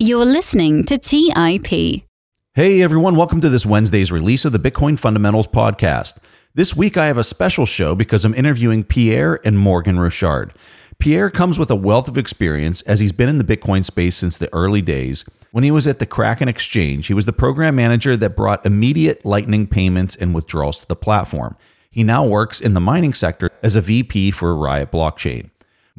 You're listening to TIP. Hey everyone, welcome to this Wednesday's release of the Bitcoin Fundamentals podcast. This week I have a special show because I'm interviewing Pierre and Morgen Rochard. Pierre comes with a wealth of experience as he's been in the Bitcoin space since the early days. When he was at the Kraken Exchange, he was the program manager that brought immediate Lightning payments and withdrawals to the platform. He now works in the mining sector as a VP for Riot Blockchain.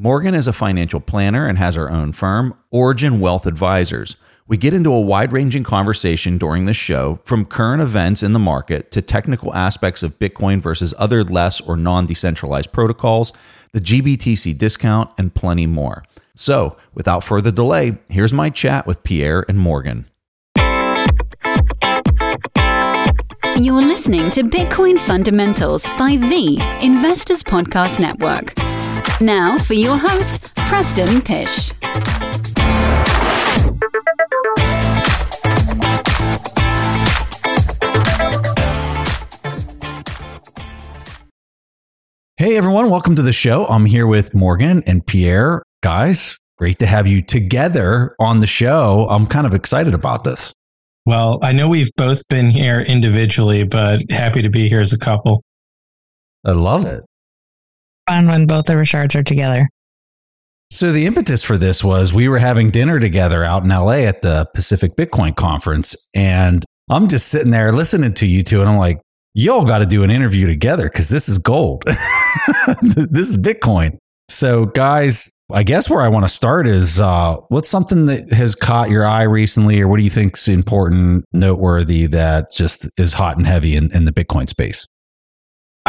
Morgen is a financial planner and has her own firm, Origin Wealth Advisors. We get into a wide ranging conversation during this show, from current events in the market to technical aspects of Bitcoin versus other less or non decentralized protocols, the GBTC discount, and plenty more. So, without further delay, here's my chat with Pierre and Morgen. You're listening to Bitcoin Fundamentals by the Investors Podcast Network. Now for your host, Preston Pysh. Hey everyone, welcome to the show. I'm here with Morgen and Pierre. Guys, great to have you together on the show. I'm kind of excited about this. Well, I know we've both been here individually, but happy to be here as a couple. I love it. Fun when both the Rochards are together. So the impetus for this was we were having dinner together out in LA at the Pacific Bitcoin conference and I'm just sitting there listening to you two and I'm like, y'all got to do an interview together because this is gold. this is Bitcoin. So, guys, I guess where I want to start is uh, what's something that has caught your eye recently, or what do you think's important, noteworthy that just is hot and heavy in, in the Bitcoin space?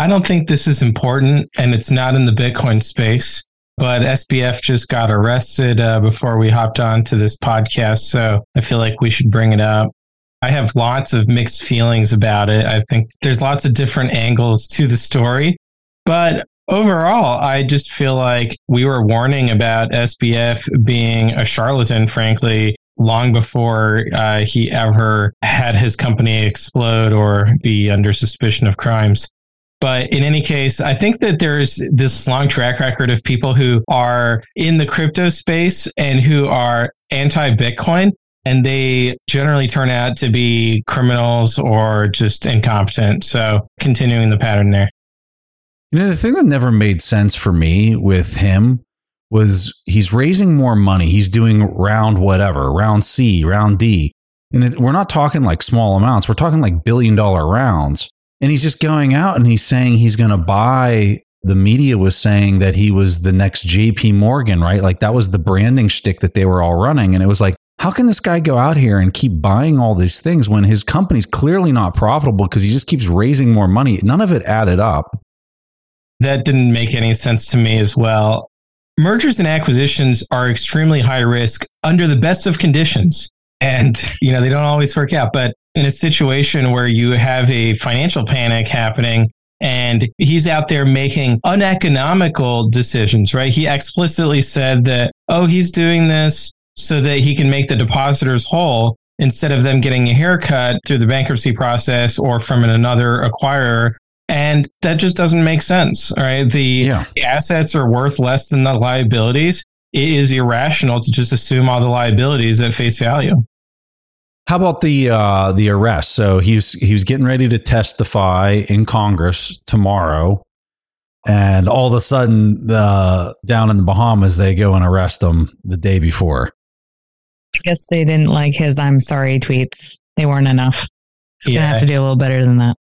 I don't think this is important, and it's not in the Bitcoin space. But SBF just got arrested uh, before we hopped on to this podcast, so I feel like we should bring it up. I have lots of mixed feelings about it. I think there's lots of different angles to the story. But overall, I just feel like we were warning about SBF being a charlatan, frankly, long before uh, he ever had his company explode or be under suspicion of crimes. But in any case, I think that there's this long track record of people who are in the crypto space and who are anti Bitcoin and they generally turn out to be criminals or just incompetent. So continuing the pattern there. You know, the thing that never made sense for me with him was he's raising more money. He's doing round whatever, round C, round D. And it, we're not talking like small amounts, we're talking like billion dollar rounds. And he's just going out and he's saying he's going to buy. The media was saying that he was the next JP Morgan, right? Like that was the branding shtick that they were all running. And it was like, how can this guy go out here and keep buying all these things when his company's clearly not profitable because he just keeps raising more money? None of it added up. That didn't make any sense to me as well. Mergers and acquisitions are extremely high risk under the best of conditions. And, you know, they don't always work out. But in a situation where you have a financial panic happening and he's out there making uneconomical decisions, right? He explicitly said that, oh, he's doing this so that he can make the depositors whole instead of them getting a haircut through the bankruptcy process or from another acquirer. And that just doesn't make sense, right? The, yeah. the assets are worth less than the liabilities. It is irrational to just assume all the liabilities at face value. How about the uh, the arrest? So he's he was getting ready to testify in Congress tomorrow, and all of a sudden, uh, down in the Bahamas, they go and arrest him the day before. I guess they didn't like his "I'm sorry" tweets. They weren't enough. He's yeah. gonna have to do a little better than that.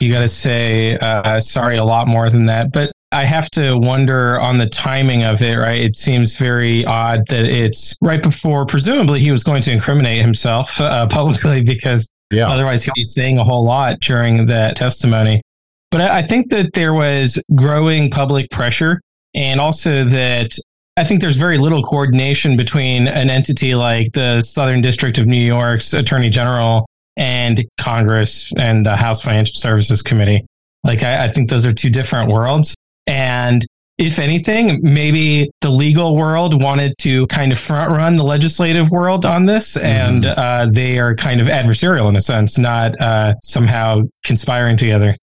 You got to say uh, sorry a lot more than that. But I have to wonder on the timing of it, right? It seems very odd that it's right before, presumably, he was going to incriminate himself uh, publicly because yeah. otherwise he'd be saying a whole lot during that testimony. But I think that there was growing public pressure and also that I think there's very little coordination between an entity like the Southern District of New York's Attorney General and Congress and the House Financial Services Committee. Like, I, I think those are two different worlds. And if anything, maybe the legal world wanted to kind of front run the legislative world on this, mm-hmm. and uh, they are kind of adversarial in a sense, not uh, somehow conspiring together.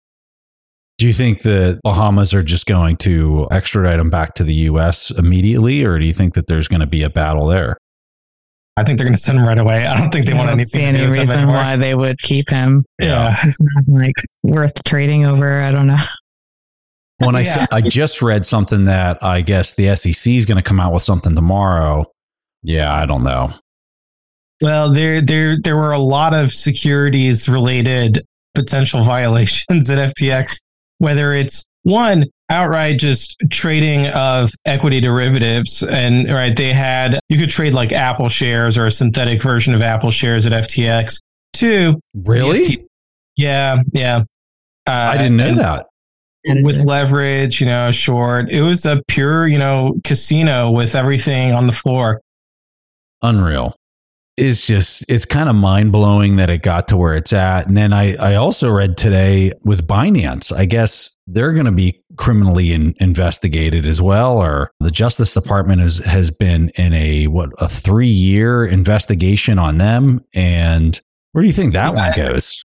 Do you think that Bahamas are just going to extradite him back to the U.S. immediately, or do you think that there's going to be a battle there? I think they're going to send him right away. I don't think they I want don't anything see to do any with him reason why they would keep him. Yeah. He's not like worth trading over. I don't know. When I Yeah. said, I just read something that I guess the SEC is going to come out with something tomorrow. Yeah, I don't know. Well, there there there were a lot of securities related potential violations at FTX, whether it's one outright just trading of equity derivatives and right they had you could trade like Apple shares or a synthetic version of Apple shares at FTX. Two, Really? FT yeah, yeah. Uh, I didn't know and that. With leverage, you know, short. It was a pure, you know, casino with everything on the floor. Unreal. It's just, it's kind of mind blowing that it got to where it's at. And then I, I also read today with Binance, I guess they're going to be criminally in, investigated as well. Or the Justice Department has, has been in a, what, a three year investigation on them. And where do you think that one goes?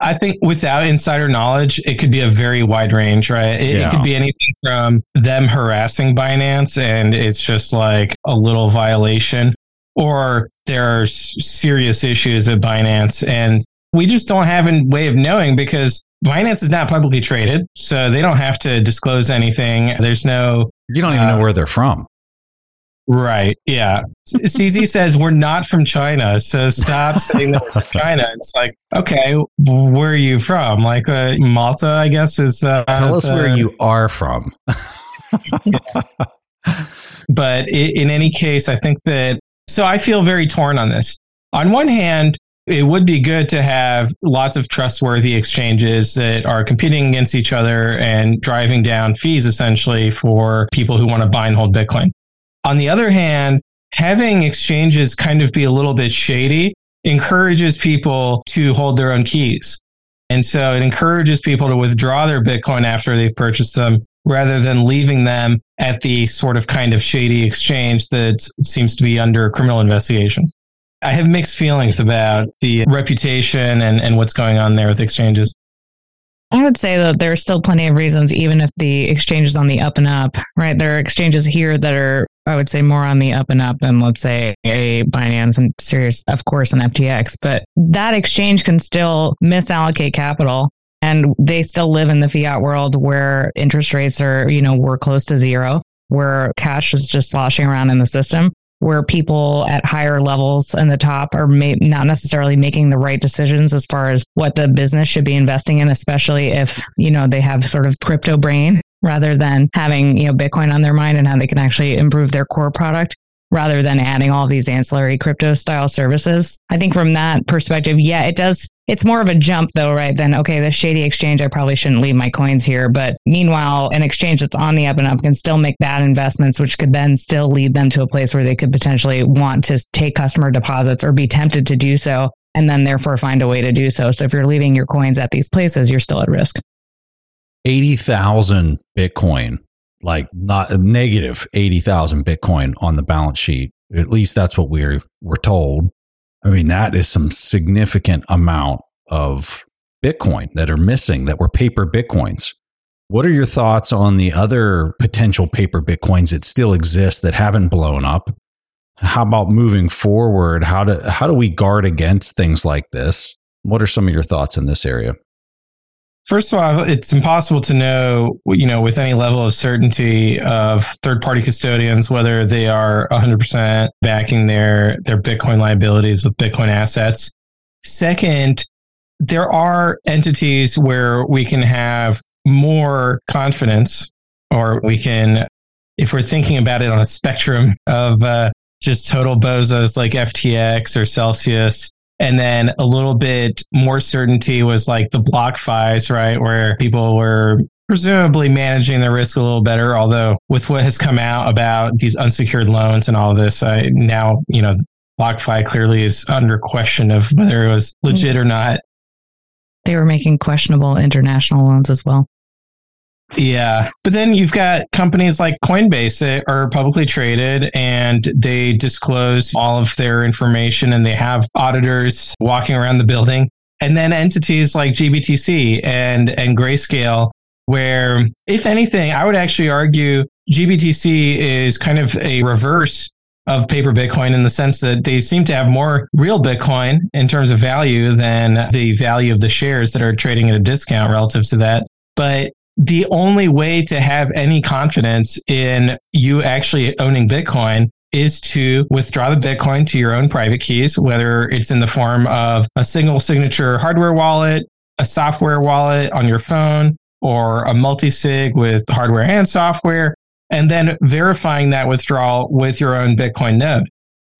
I think without insider knowledge, it could be a very wide range, right? It, Yeah. it could be anything from them harassing Binance and it's just like a little violation, or there are serious issues at Binance. And we just don't have a way of knowing because Binance is not publicly traded. So they don't have to disclose anything. There's no, You don't even Uh, know where they're from. Right. Yeah. CZ says we're not from China. So stop saying that we're from China. It's like, okay, where are you from? Like uh, Malta, I guess is. Uh, Tell us the- where you are from. But i- in any case, I think that. So I feel very torn on this. On one hand, it would be good to have lots of trustworthy exchanges that are competing against each other and driving down fees essentially for people who want to buy and hold Bitcoin. On the other hand, having exchanges kind of be a little bit shady encourages people to hold their own keys. And so it encourages people to withdraw their Bitcoin after they've purchased them rather than leaving them at the sort of kind of shady exchange that seems to be under criminal investigation. I have mixed feelings about the reputation and, and what's going on there with exchanges. I would say that there's still plenty of reasons, even if the exchange is on the up and up, right? There are exchanges here that are, I would say, more on the up and up than, let's say, a Binance and serious, of course, an FTX. But that exchange can still misallocate capital. And they still live in the fiat world where interest rates are, you know, we're close to zero, where cash is just sloshing around in the system where people at higher levels in the top are may- not necessarily making the right decisions as far as what the business should be investing in, especially if, you know, they have sort of crypto brain rather than having, you know, Bitcoin on their mind and how they can actually improve their core product rather than adding all these ancillary crypto style services. I think from that perspective, yeah, it does. It's more of a jump though, right? Then, okay, the shady exchange, I probably shouldn't leave my coins here. But meanwhile, an exchange that's on the up and up can still make bad investments, which could then still lead them to a place where they could potentially want to take customer deposits or be tempted to do so. And then therefore find a way to do so. So if you're leaving your coins at these places, you're still at risk. 80,000 Bitcoin, like not negative 80,000 Bitcoin on the balance sheet. At least that's what we're, we're told. I mean, that is some significant amount of Bitcoin that are missing that were paper Bitcoins. What are your thoughts on the other potential paper Bitcoins that still exist that haven't blown up? How about moving forward? How do, how do we guard against things like this? What are some of your thoughts in this area? First of all, it's impossible to know, you know, with any level of certainty of third-party custodians whether they are 100% backing their their Bitcoin liabilities with Bitcoin assets. Second, there are entities where we can have more confidence, or we can, if we're thinking about it on a spectrum of uh, just total bozos like FTX or Celsius, and then a little bit more certainty was like the block fives, right? Where people were presumably managing their risk a little better. Although with what has come out about these unsecured loans and all this, I now, you know, BlockFi clearly is under question of whether it was legit hmm. or not. They were making questionable international loans as well. Yeah. But then you've got companies like Coinbase that are publicly traded and they disclose all of their information and they have auditors walking around the building. And then entities like GBTC and, and Grayscale, where if anything, I would actually argue GBTC is kind of a reverse of paper Bitcoin in the sense that they seem to have more real Bitcoin in terms of value than the value of the shares that are trading at a discount relative to that. But the only way to have any confidence in you actually owning Bitcoin is to withdraw the Bitcoin to your own private keys, whether it's in the form of a single signature hardware wallet, a software wallet on your phone, or a multi sig with hardware and software, and then verifying that withdrawal with your own Bitcoin node.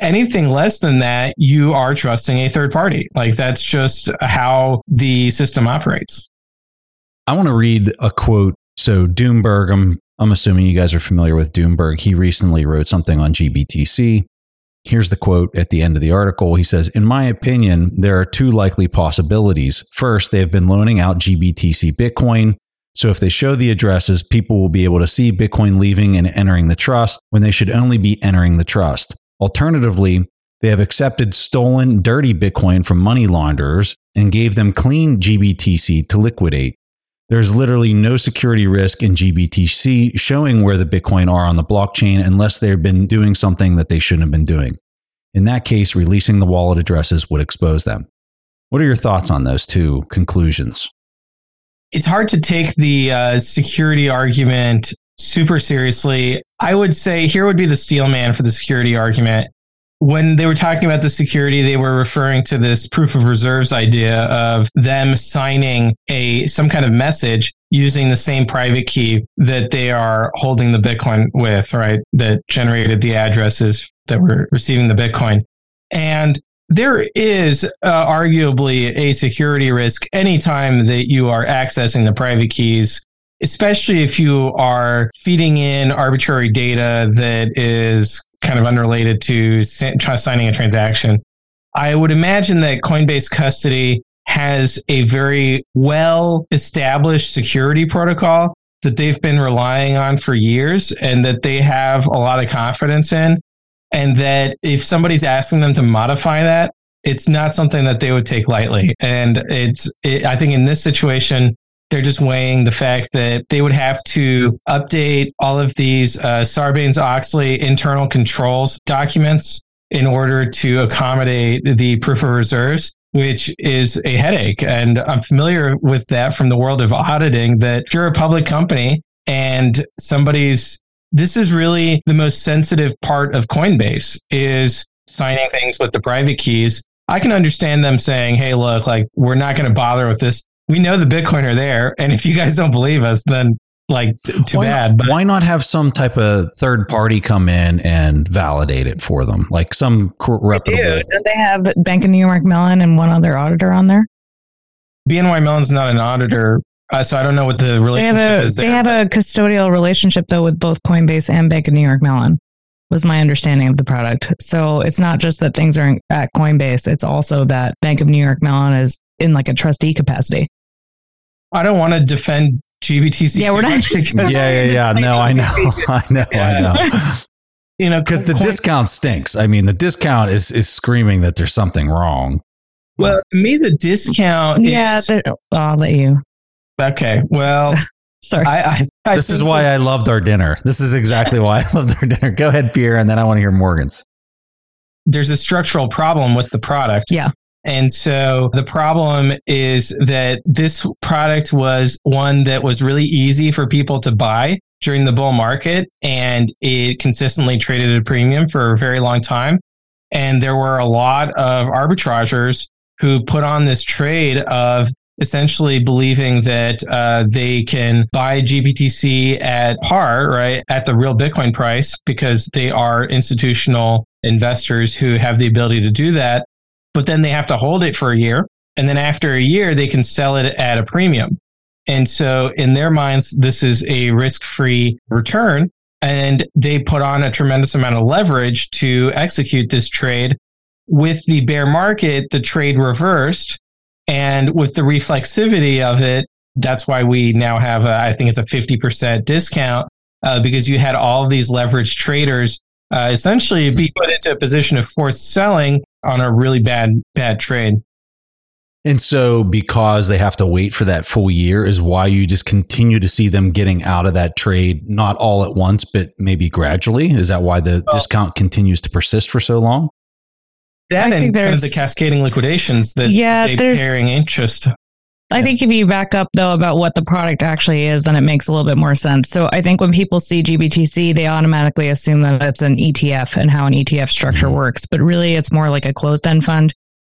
Anything less than that, you are trusting a third party. Like that's just how the system operates. I want to read a quote. So Doomberg, I'm I'm assuming you guys are familiar with Doomberg. He recently wrote something on GBTC. Here's the quote at the end of the article. He says, In my opinion, there are two likely possibilities. First, they have been loaning out GBTC Bitcoin. So if they show the addresses, people will be able to see Bitcoin leaving and entering the trust when they should only be entering the trust. Alternatively, they have accepted stolen, dirty Bitcoin from money launderers and gave them clean GBTC to liquidate. There's literally no security risk in GBTC showing where the Bitcoin are on the blockchain unless they've been doing something that they shouldn't have been doing. In that case, releasing the wallet addresses would expose them. What are your thoughts on those two conclusions? It's hard to take the uh, security argument super seriously. I would say here would be the steel man for the security argument when they were talking about the security, they were referring to this proof of reserves idea of them signing a some kind of message using the same private key that they are holding the Bitcoin with, right? That generated the addresses that were receiving the Bitcoin. And there is uh, arguably a security risk anytime that you are accessing the private keys especially if you are feeding in arbitrary data that is kind of unrelated to signing a transaction. I would imagine that Coinbase custody has a very well established security protocol that they've been relying on for years and that they have a lot of confidence in. And that if somebody's asking them to modify that, it's not something that they would take lightly. And it's, it, I think in this situation, they're just weighing the fact that they would have to update all of these uh, Sarbanes Oxley internal controls documents in order to accommodate the proof of reserves, which is a headache. And I'm familiar with that from the world of auditing that if you're a public company and somebody's this is really the most sensitive part of Coinbase is signing things with the private keys. I can understand them saying, Hey, look, like we're not going to bother with this we know the Bitcoin are there. And if you guys don't believe us, then like too why bad. Not, but why not have some type of third party come in and validate it for them, like some reputable? They do. Don't they have Bank of New York Mellon and one other auditor on there? BNY Mellon's not an auditor, uh, so I don't know what the relationship they have a, is. There. They have a custodial relationship though with both Coinbase and Bank of New York Mellon. Was my understanding of the product. So it's not just that things are at Coinbase; it's also that Bank of New York Mellon is in like a trustee capacity. I don't want to defend GBTC. Yeah, we're not. yeah, yeah, yeah. No, I know, I know, I know. You know, because the coin- discount stinks. I mean, the discount is is screaming that there's something wrong. Well, me, the discount. Yeah, is, oh, I'll let you. Okay, well, sorry. I, I, I this is why I loved our dinner. This is exactly why I loved our dinner. Go ahead, Pierre, and then I want to hear Morgen's. There's a structural problem with the product. Yeah. And so the problem is that this product was one that was really easy for people to buy during the bull market and it consistently traded at a premium for a very long time. And there were a lot of arbitragers who put on this trade of essentially believing that uh, they can buy GBTC at par, right, at the real Bitcoin price because they are institutional investors who have the ability to do that but then they have to hold it for a year. And then after a year, they can sell it at a premium. And so in their minds, this is a risk free return. And they put on a tremendous amount of leverage to execute this trade. With the bear market, the trade reversed. And with the reflexivity of it, that's why we now have, a, I think it's a 50% discount uh, because you had all these leveraged traders uh, essentially be put into a position of forced selling on a really bad bad trade. And so, because they have to wait for that full year, is why you just continue to see them getting out of that trade, not all at once, but maybe gradually. Is that why the well, discount continues to persist for so long? That and kind of the cascading liquidations that yeah, they're carrying interest. I think if you back up though about what the product actually is, then it makes a little bit more sense. So I think when people see GBTC, they automatically assume that it's an ETF and how an ETF structure mm-hmm. works. But really, it's more like a closed end fund.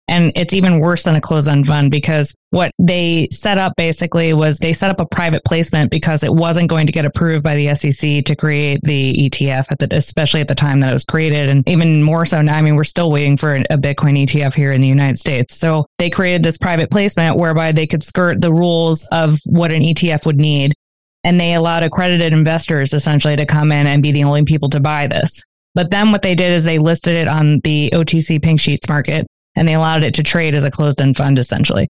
And it's even worse than a closed end fund because what they set up basically was they set up a private placement because it wasn't going to get approved by the SEC to create the ETF at the, especially at the time that it was created. And even more so now, I mean, we're still waiting for a Bitcoin ETF here in the United States. So they created this private placement whereby they could skirt the rules of what an ETF would need. And they allowed accredited investors essentially to come in and be the only people to buy this. But then what they did is they listed it on the OTC pink sheets market and they allowed it to trade as a closed end fund essentially.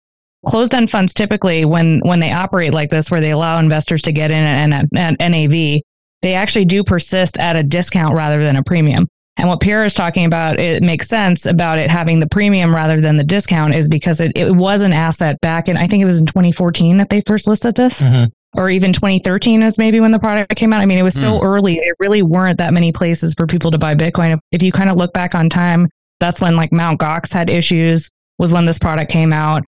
Closed end funds typically, when when they operate like this, where they allow investors to get in at, at NAV, they actually do persist at a discount rather than a premium. And what Pierre is talking about, it makes sense about it having the premium rather than the discount is because it, it was an asset back in, I think it was in 2014 that they first listed this. Mm-hmm or even 2013 is maybe when the product came out. I mean, it was so mm. early. It really weren't that many places for people to buy Bitcoin. If you kind of look back on time, that's when like Mount Gox had issues, was when this product came out.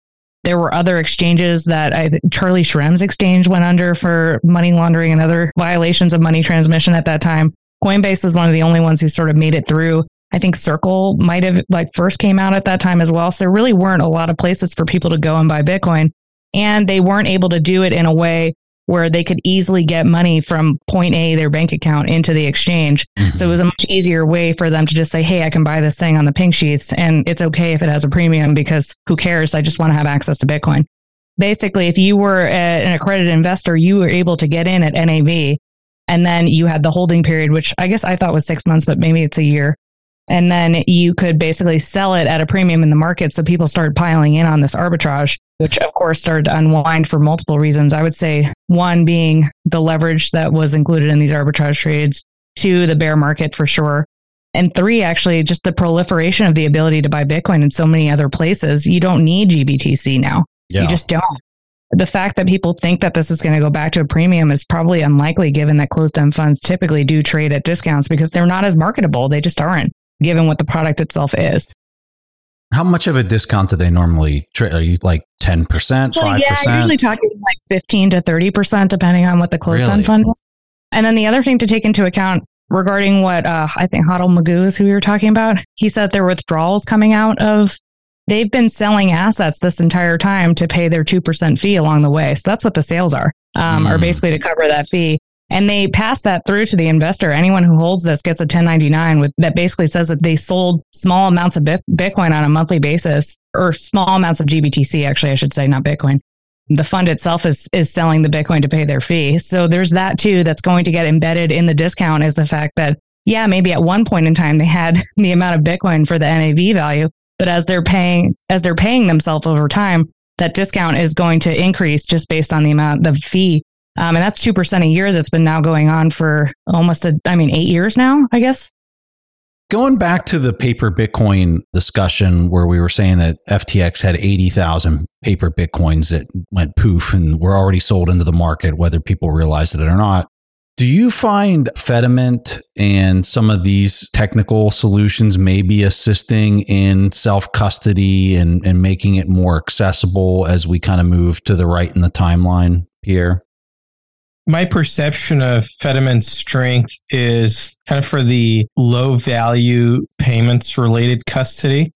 There were other exchanges that I, Charlie Shrem's exchange went under for money laundering and other violations of money transmission at that time. Coinbase was one of the only ones who sort of made it through. I think Circle might have like first came out at that time as well. So there really weren't a lot of places for people to go and buy Bitcoin. And they weren't able to do it in a way where they could easily get money from point A, their bank account, into the exchange. Mm-hmm. So it was a much easier way for them to just say, Hey, I can buy this thing on the pink sheets and it's okay if it has a premium because who cares? I just want to have access to Bitcoin. Basically, if you were an accredited investor, you were able to get in at NAV and then you had the holding period, which I guess I thought was six months, but maybe it's a year. And then you could basically sell it at a premium in the market. So people started piling in on this arbitrage, which of course started to unwind for multiple reasons. I would say one being the leverage that was included in these arbitrage trades, two, the bear market for sure. And three, actually, just the proliferation of the ability to buy Bitcoin in so many other places. You don't need GBTC now. Yeah. You just don't. The fact that people think that this is going to go back to a premium is probably unlikely given that closed end funds typically do trade at discounts because they're not as marketable. They just aren't given what the product itself is. How much of a discount do they normally trade? Are you like 10%, 5%? Well, yeah, you're usually talking like 15 to 30%, depending on what the closed really? end fund is. And then the other thing to take into account regarding what uh, I think Hodl Magoo is who we were talking about, he said there were withdrawals coming out of, they've been selling assets this entire time to pay their 2% fee along the way. So that's what the sales are, um, mm. are basically to cover that fee. And they pass that through to the investor. Anyone who holds this gets a 1099 with that basically says that they sold small amounts of Bitcoin on a monthly basis or small amounts of GBTC, actually, I should say, not Bitcoin. The fund itself is, is selling the Bitcoin to pay their fee. So there's that too that's going to get embedded in the discount is the fact that, yeah, maybe at one point in time they had the amount of Bitcoin for the NAV value, but as they're paying, as they're paying themselves over time, that discount is going to increase just based on the amount, the fee um, and that's 2% a year that's been now going on for almost, a, I mean, eight years now, I guess. Going back to the paper Bitcoin discussion where we were saying that FTX had 80,000 paper Bitcoins that went poof and were already sold into the market, whether people realized it or not. Do you find Fedimint and some of these technical solutions maybe assisting in self custody and, and making it more accessible as we kind of move to the right in the timeline, Pierre? My perception of Fedimint's strength is kind of for the low value payments related custody.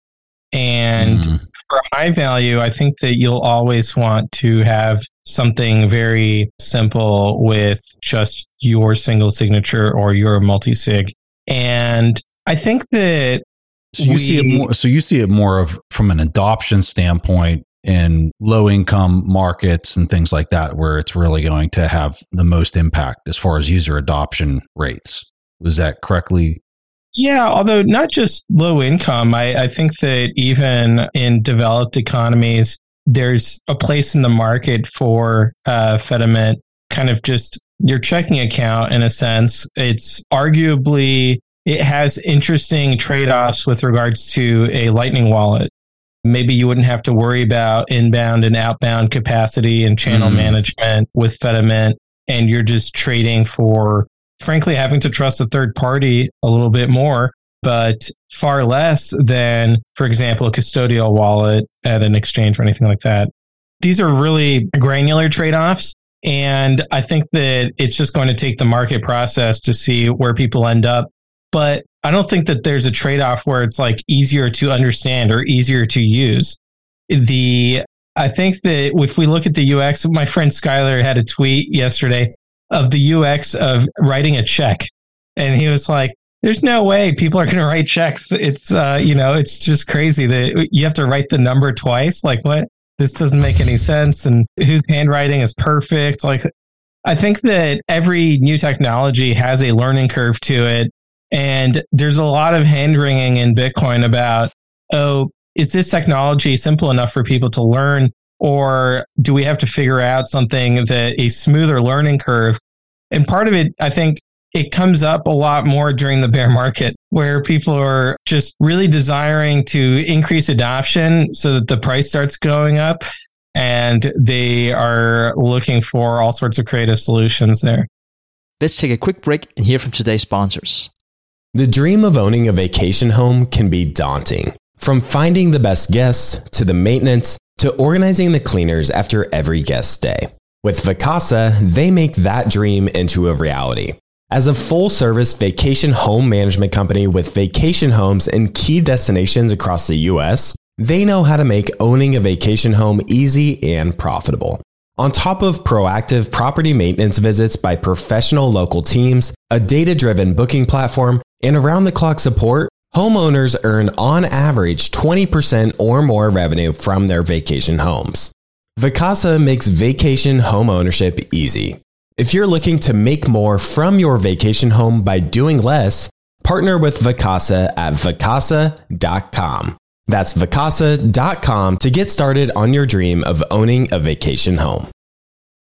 And mm. for high value, I think that you'll always want to have something very simple with just your single signature or your multi sig. And I think that so you we, see it more so you see it more of from an adoption standpoint in low income markets and things like that, where it's really going to have the most impact as far as user adoption rates. Was that correctly? Yeah, although not just low income, I, I think that even in developed economies, there's a place in the market for uh, Fedimint, kind of just your checking account in a sense. It's arguably it has interesting trade offs with regards to a Lightning wallet maybe you wouldn't have to worry about inbound and outbound capacity and channel Mm. management with Fedimint. And you're just trading for, frankly, having to trust a third party a little bit more, but far less than, for example, a custodial wallet at an exchange or anything like that. These are really granular trade offs. And I think that it's just going to take the market process to see where people end up. But I don't think that there's a trade off where it's like easier to understand or easier to use. The I think that if we look at the UX, my friend Skylar had a tweet yesterday of the UX of writing a check. And he was like, there's no way people are going to write checks. It's, uh, you know, it's just crazy that you have to write the number twice. Like, what? This doesn't make any sense. And whose handwriting is perfect? Like, I think that every new technology has a learning curve to it. And there's a lot of hand wringing in Bitcoin about, oh, is this technology simple enough for people to learn? Or do we have to figure out something that a smoother learning curve? And part of it, I think it comes up a lot more during the bear market where people are just really desiring to increase adoption so that the price starts going up and they are looking for all sorts of creative solutions there. Let's take a quick break and hear from today's sponsors. The dream of owning a vacation home can be daunting. From finding the best guests to the maintenance to organizing the cleaners after every guest stay. With Vacasa, they make that dream into a reality. As a full service vacation home management company with vacation homes in key destinations across the US, they know how to make owning a vacation home easy and profitable. On top of proactive property maintenance visits by professional local teams, a data driven booking platform, and around the clock support, homeowners earn on average 20% or more revenue from their vacation homes. Vacasa makes vacation home ownership easy. If you're looking to make more from your vacation home by doing less, partner with Vacasa at vacasa.com. That's vacasa.com to get started on your dream of owning a vacation home.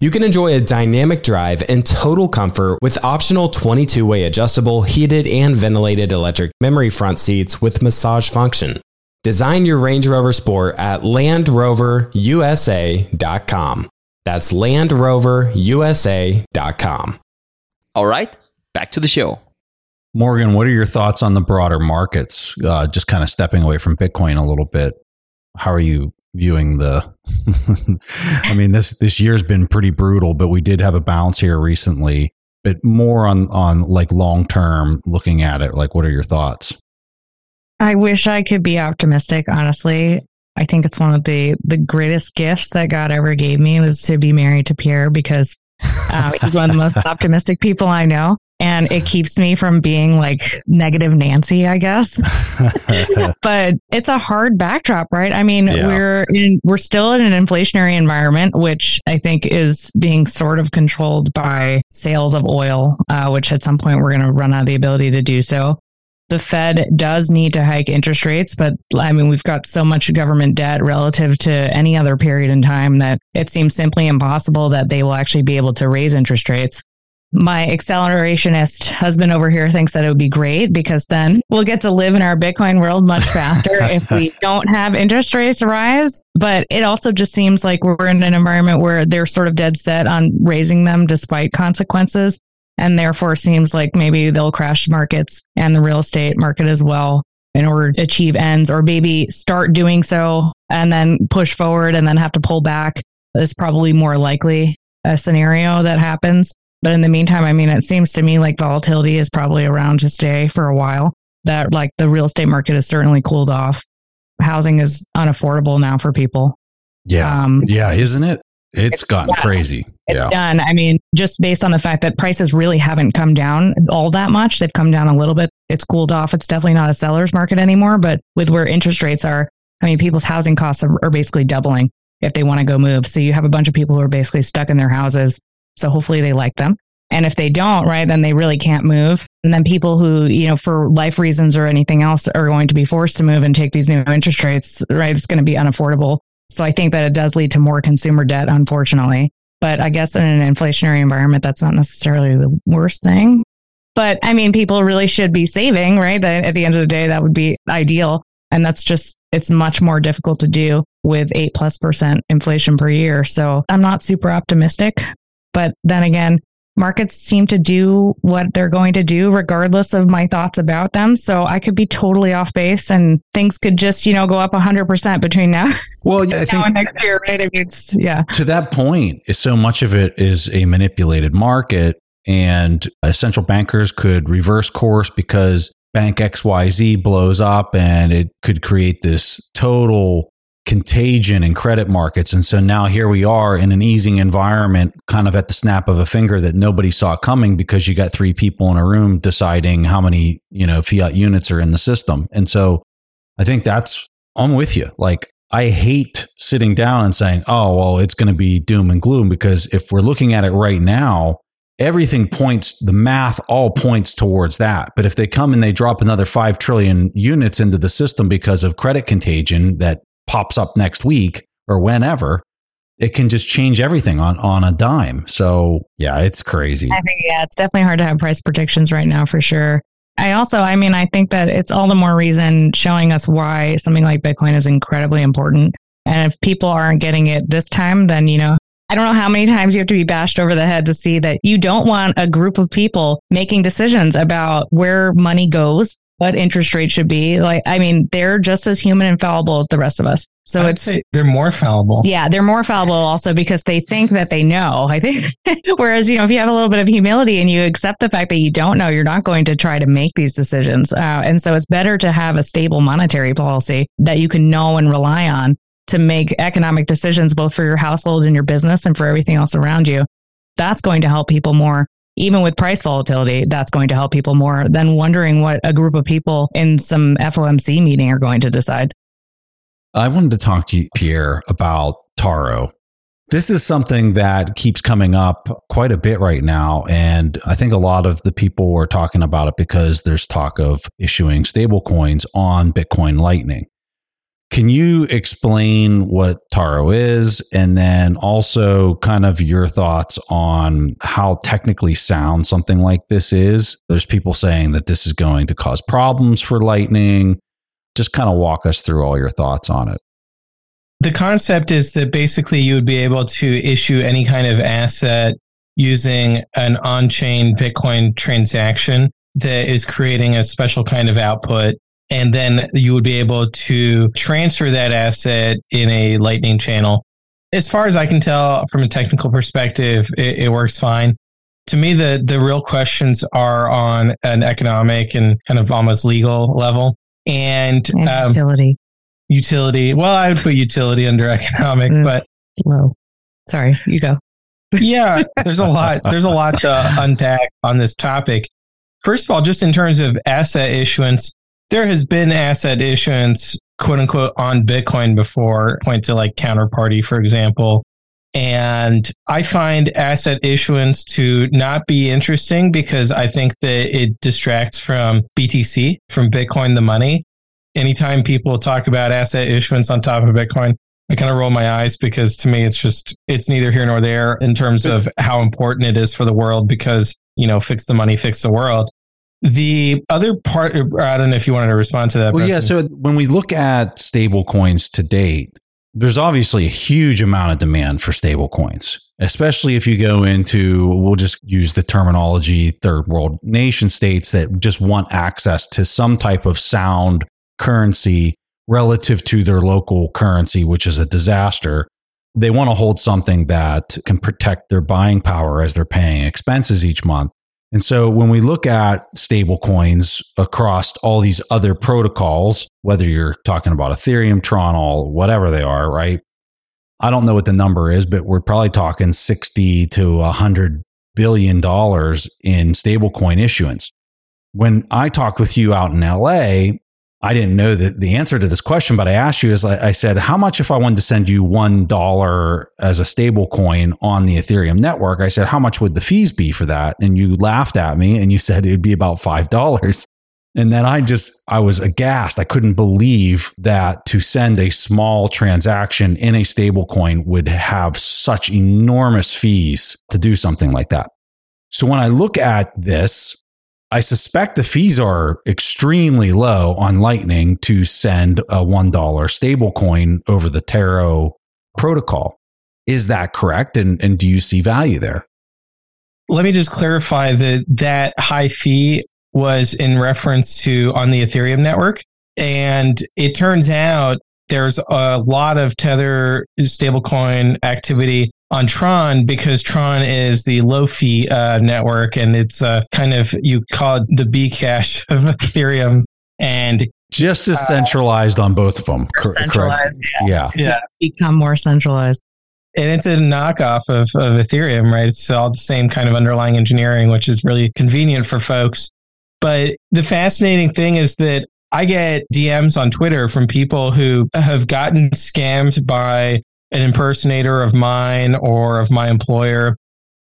You can enjoy a dynamic drive and total comfort with optional 22 way adjustable, heated, and ventilated electric memory front seats with massage function. Design your Range Rover Sport at LandRoverUSA.com. That's LandRoverUSA.com. All right, back to the show. Morgen, what are your thoughts on the broader markets? Uh, just kind of stepping away from Bitcoin a little bit. How are you viewing the? I mean this this year's been pretty brutal, but we did have a bounce here recently. But more on on like long term, looking at it, like what are your thoughts? I wish I could be optimistic, honestly. I think it's one of the the greatest gifts that God ever gave me was to be married to Pierre because uh, he's one of the most optimistic people I know. And it keeps me from being like negative Nancy, I guess. but it's a hard backdrop, right? I mean, Yeah. we're in, we're still in an inflationary environment, which I think is being sort of controlled by sales of oil, uh, which at some point we're going to run out of the ability to do so. The Fed does need to hike interest rates, but I mean, we've got so much government debt relative to any other period in time that it seems simply impossible that they will actually be able to raise interest rates my accelerationist husband over here thinks that it would be great because then we'll get to live in our Bitcoin world much faster if we don't have interest rates rise. But it also just seems like we're in an environment where they're sort of dead set on raising them despite consequences. And therefore seems like maybe they'll crash markets and the real estate market as well in order to achieve ends or maybe start doing so and then push forward and then have to pull back is probably more likely a scenario that happens. But in the meantime, I mean, it seems to me like volatility is probably around to stay for a while. That like the real estate market has certainly cooled off. Housing is unaffordable now for people. Yeah. Um, yeah, isn't it? It's gotten yeah. crazy. It's yeah. done. I mean, just based on the fact that prices really haven't come down all that much. They've come down a little bit. It's cooled off. It's definitely not a seller's market anymore. But with where interest rates are, I mean, people's housing costs are, are basically doubling if they want to go move. So you have a bunch of people who are basically stuck in their houses. So hopefully they like them. And if they don't, right, then they really can't move. And then people who, you know, for life reasons or anything else are going to be forced to move and take these new interest rates, right? It's going to be unaffordable. So I think that it does lead to more consumer debt, unfortunately. But I guess in an inflationary environment, that's not necessarily the worst thing. But I mean, people really should be saving, right? At the end of the day, that would be ideal. And that's just, it's much more difficult to do with eight plus percent inflation per year. So I'm not super optimistic. But then again, markets seem to do what they're going to do regardless of my thoughts about them. So I could be totally off base and things could just, you know, go up 100% between now, Well, I now think and next year, right? I mean, it's, yeah. to that point, so much of it is a manipulated market, and uh, central bankers could reverse course because Bank XYZ blows up, and it could create this total contagion in credit markets. And so now here we are in an easing environment, kind of at the snap of a finger that nobody saw coming because you got three people in a room deciding how many, you know, fiat units are in the system. And so I think that's, I'm with you. Like, I hate sitting down and saying, oh, well, it's going to be doom and gloom because if we're looking at it right now, everything points, the math all points towards that. But if they come and they drop another 5 trillion units into the system because of credit contagion that pops up next week or whenever, it can just change everything on, on a dime. So, yeah, it's crazy. I think, yeah, it's definitely hard to have price predictions right now for sure. I also, I mean, I think that it's all the more reason showing us why something like Bitcoin is incredibly important. And if people aren't getting it this time, then, you know, I don't know how many times you have to be bashed over the head to see that you don't want a group of people making decisions about where money goes, what interest rate should be. Like, I mean, they're just as human and fallible as the rest of us. So I'd it's, they're more fallible. yeah, they're more fallible also because they think that they know. I think, whereas, you know, if you have a little bit of humility and you accept the fact that you don't know, you're not going to try to make these decisions. Uh, and so it's better to have a stable monetary policy that you can know and rely on to make economic decisions, both for your household and your business and for everything else around you. That's going to help people more. Even with price volatility, that's going to help people more than wondering what a group of people in some FOMC meeting are going to decide. I wanted to talk to you, Pierre, about Taro. This is something that keeps coming up quite a bit right now. And I think a lot of the people are talking about it because there's talk of issuing stable coins on Bitcoin Lightning. Can you explain what Taro is and then also kind of your thoughts on how technically sound something like this is? There's people saying that this is going to cause problems for Lightning. Just kind of walk us through all your thoughts on it. The concept is that basically you would be able to issue any kind of asset using an on chain Bitcoin transaction that is creating a special kind of output. And then you would be able to transfer that asset in a Lightning channel. As far as I can tell from a technical perspective, it, it works fine. To me, the, the real questions are on an economic and kind of almost legal level. And, And um, utility. utility. Well, I would put utility under economic, Mm. but Low. Sorry, you go. yeah, there's a lot. There's a lot to unpack on this topic. First of all, just in terms of asset issuance, there has been asset issuance, quote unquote, on Bitcoin before. Point to like Counterparty, for example. And I find asset issuance to not be interesting because I think that it distracts from BTC, from Bitcoin, the money. Anytime people talk about asset issuance on top of Bitcoin, I kind of roll my eyes because to me, it's just, it's neither here nor there in terms of how important it is for the world because, you know, fix the money, fix the world. The other part, uh, I don't know if you wanted to respond to that. Well, yeah. So when we look at stable coins to date, there's obviously a huge amount of demand for stable coins, especially if you go into, we'll just use the terminology, third world nation states that just want access to some type of sound currency relative to their local currency, which is a disaster. They want to hold something that can protect their buying power as they're paying expenses each month. And so when we look at stable coins across all these other protocols, whether you're talking about Ethereum, Tron, all whatever they are, right? I don't know what the number is, but we're probably talking 60 to 100 billion dollars in stablecoin issuance. When I talked with you out in LA, I didn't know the, the answer to this question, but I asked you is I said, how much if I wanted to send you one dollar as a stable coin on the Ethereum network? I said, how much would the fees be for that? And you laughed at me and you said it'd be about five dollars. And then I just, I was aghast. I couldn't believe that to send a small transaction in a stable coin would have such enormous fees to do something like that. So when I look at this, I suspect the fees are extremely low on Lightning to send a $1 stablecoin over the Taro protocol. Is that correct? And, and do you see value there? Let me just clarify that that high fee was in reference to on the Ethereum network. And it turns out there's a lot of Tether stablecoin activity on Tron because Tron is the low fee uh, network and it's uh, kind of, you call it the Bcash of Ethereum. And just as centralized on both of them. Cor- centralized, correct. Yeah. yeah. Become more centralized. And it's a knockoff of, of Ethereum, right? It's all the same kind of underlying engineering, which is really convenient for folks. But the fascinating thing is that I get DMs on Twitter from people who have gotten scammed by an impersonator of mine or of my employer.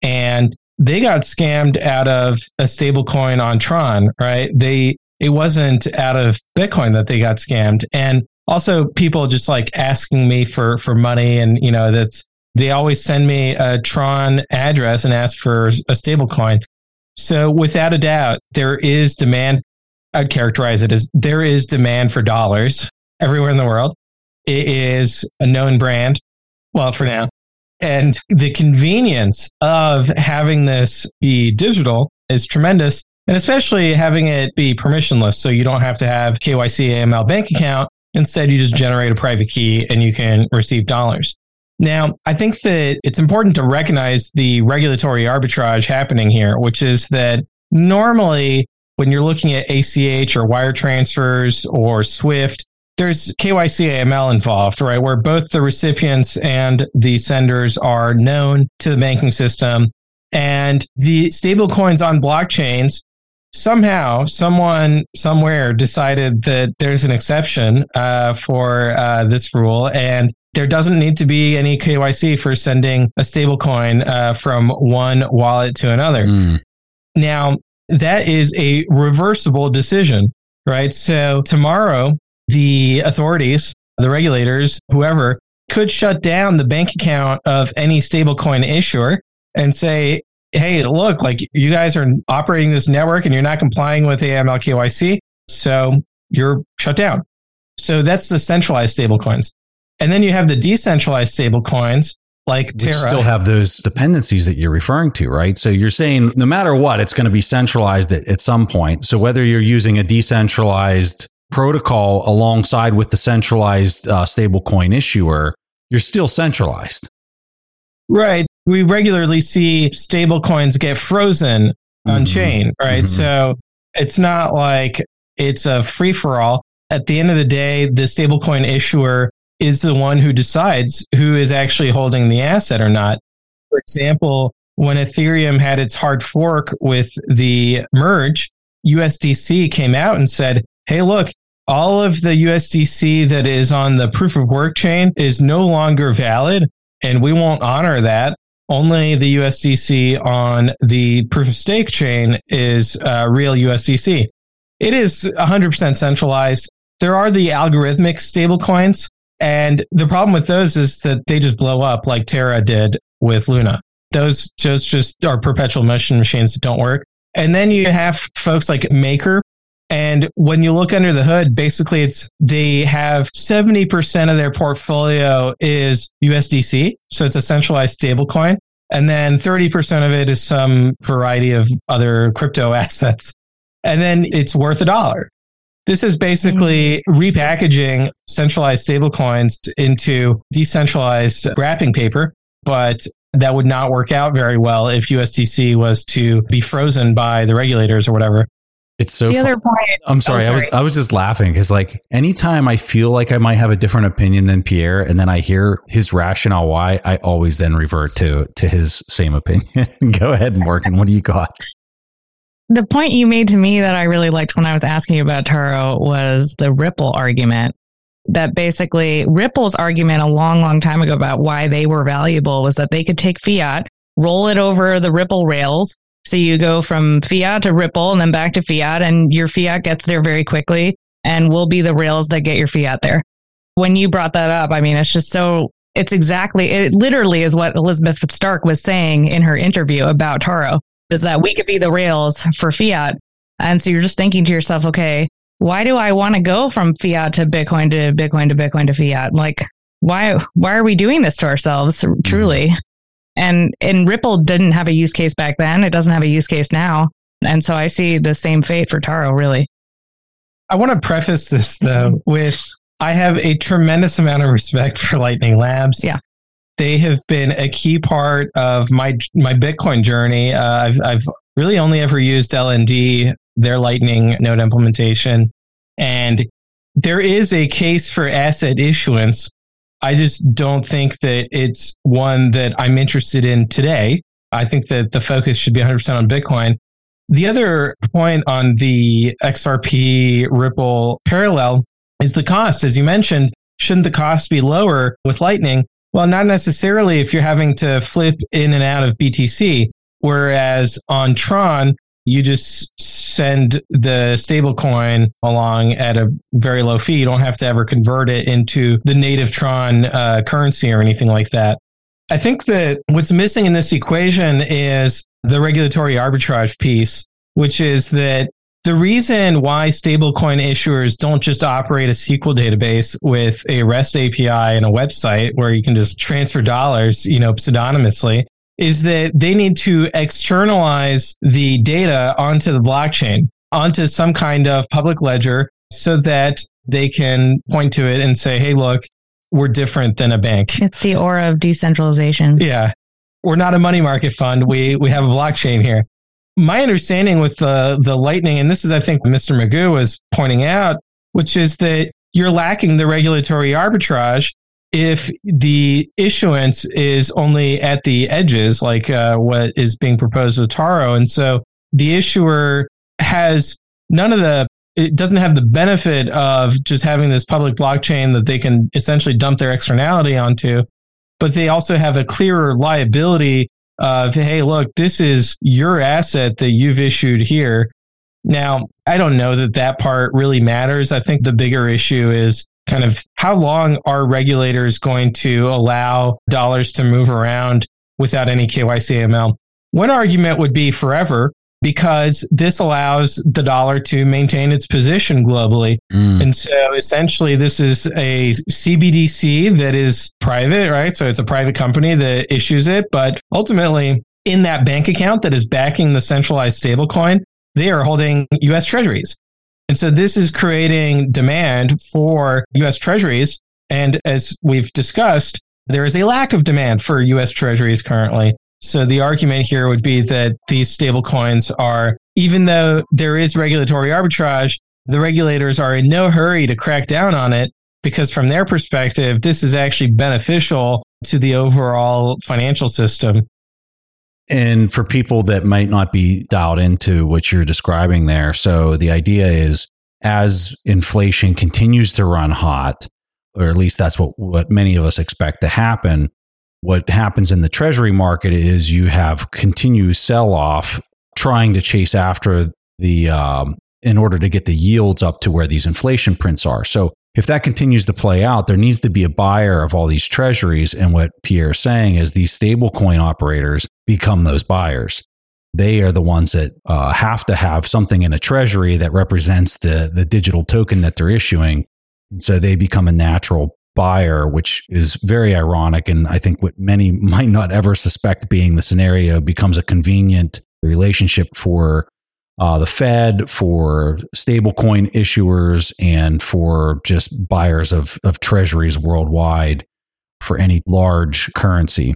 And they got scammed out of a stable coin on Tron, right? They, it wasn't out of Bitcoin that they got scammed. And also people just like asking me for, for money. And, you know, that's, they always send me a Tron address and ask for a stable coin. So without a doubt, there is demand. I'd characterize it as there is demand for dollars everywhere in the world. It is a known brand. Well, for now. And the convenience of having this be digital is tremendous. And especially having it be permissionless. So you don't have to have KYC AML bank account. Instead, you just generate a private key and you can receive dollars. Now, I think that it's important to recognize the regulatory arbitrage happening here, which is that normally when you're looking at ACH or wire transfers or SWIFT, there's KYC AML involved, right? Where both the recipients and the senders are known to the banking system. And the stable coins on blockchains, somehow, someone somewhere decided that there's an exception uh, for uh, this rule. And there doesn't need to be any KYC for sending a stable coin uh, from one wallet to another. Mm. Now, that is a reversible decision, right? So tomorrow, the authorities, the regulators, whoever, could shut down the bank account of any stablecoin issuer and say, hey, look, like you guys are operating this network and you're not complying with AML KYC. So you're shut down. So that's the centralized stablecoins. And then you have the decentralized stablecoins like Which Terra. still have those dependencies that you're referring to, right? So you're saying no matter what, it's going to be centralized at, at some point. So whether you're using a decentralized protocol alongside with the centralized uh, stablecoin issuer, you're still centralized. Right. We regularly see stablecoins get frozen on Mhm. chain, right? Mhm. So it's not like it's a free for all. At the end of the day, the stablecoin issuer is the one who decides who is actually holding the asset or not. For example, when Ethereum had its hard fork with the merge, USDC came out and said, Hey, look, all of the USDC that is on the proof of work chain is no longer valid, and we won't honor that. Only the USDC on the proof of stake chain is uh, real USDC. It is 100% centralized. There are the algorithmic stablecoins, and the problem with those is that they just blow up like Terra did with Luna. Those, those just are perpetual motion machines that don't work. And then you have folks like Maker. And when you look under the hood, basically it's they have 70% of their portfolio is USDC. So it's a centralized stablecoin. And then 30% of it is some variety of other crypto assets. And then it's worth a dollar. This is basically mm-hmm. repackaging centralized stablecoins into decentralized wrapping paper, but that would not work out very well if USDC was to be frozen by the regulators or whatever. It's so. The fun- other point. I'm sorry, Oh, I was I was just laughing because like anytime I feel like I might have a different opinion than Pierre, and then I hear his rationale why, I always then revert to to his same opinion. Go ahead, Morgen. What do you got? the point you made to me that I really liked when I was asking you about Taro was the Ripple argument. That basically Ripple's argument a long, long time ago about why they were valuable was that they could take fiat, roll it over the Ripple rails. So you go from fiat to Ripple and then back to fiat, and your fiat gets there very quickly and will be the rails that get your fiat there. When you brought that up, I mean, it's just so, it's exactly, it literally is what Elizabeth Stark was saying in her interview about Taro is that we could be the rails for fiat. And so you're just thinking to yourself, okay, why do I want to go from fiat to Bitcoin to Bitcoin to Bitcoin to fiat? Like, why why are we doing this to ourselves truly? And and Ripple didn't have a use case back then. It doesn't have a use case now. And so I see the same fate for Taro, really. I want to preface this though with I have a tremendous amount of respect for Lightning Labs. Yeah. They have been a key part of my my Bitcoin journey. Uh, I've I've really only ever used LND, their Lightning node implementation, and there is a case for asset issuance. I just don't think that it's one that I'm interested in today. I think that the focus should be 100% on Bitcoin. The other point on the XRP Ripple parallel is the cost. As you mentioned, shouldn't the cost be lower with Lightning? Well, not necessarily if you're having to flip in and out of BTC. Whereas on Tron, you just send the stablecoin along at a very low fee. You don't have to ever convert it into the native Tron uh, currency or anything like that. I think that what's missing in this equation is the regulatory arbitrage piece, which is that the reason why stablecoin issuers don't just operate a SQL database with a REST API and a website where you can just transfer dollars, you know, pseudonymously is that they need to externalize the data onto the blockchain, onto some kind of public ledger so that they can point to it and say, Hey, look, we're different than a bank. It's the aura of decentralization. Yeah. We're not a money market fund. We we have a blockchain here. My understanding with the the Lightning, and this is I think Mr. Magoo was pointing out, which is that you're lacking the regulatory arbitrage if the issuance is only at the edges, like uh, what is being proposed with Taro. And so the issuer has none of the it doesn't have the benefit of just having this public blockchain that they can essentially dump their externality onto, but they also have a clearer liability of, hey, look, this is your asset that you've issued here. Now, I don't know that that part really matters. I think the bigger issue is kind of how long are regulators going to allow dollars to move around without any KYC AML? One argument would be forever because this allows the dollar to maintain its position globally. Mm. And so essentially, this is a CBDC that is private, right? So it's a private company that issues it. But ultimately, in that bank account that is backing the centralized stablecoin, they are holding US treasuries. And so this is creating demand for US treasuries. And as we've discussed, there is a lack of demand for US treasuries currently. So the argument here would be that these stablecoins are, even though there is regulatory arbitrage, the regulators are in no hurry to crack down on it because from their perspective, this is actually beneficial to the overall financial system. And for people that might not be dialed into what you're describing there, so the idea is as inflation continues to run hot, or at least that's what, what many of us expect to happen, what happens in the treasury market is you have continuous sell off trying to chase after the um, in order to get the yields up to where these inflation prints are. So if that continues to play out, there needs to be a buyer of all these treasuries. And what Pierre is saying is these stablecoin operators become those buyers. They are the ones that uh, have to have something in a treasury that represents the, the digital token that they're issuing. So they become a natural buyer, which is very ironic. And I think what many might not ever suspect being the scenario becomes a convenient relationship for uh, the Fed, for stablecoin issuers, and for just buyers of, of treasuries worldwide for any large currency.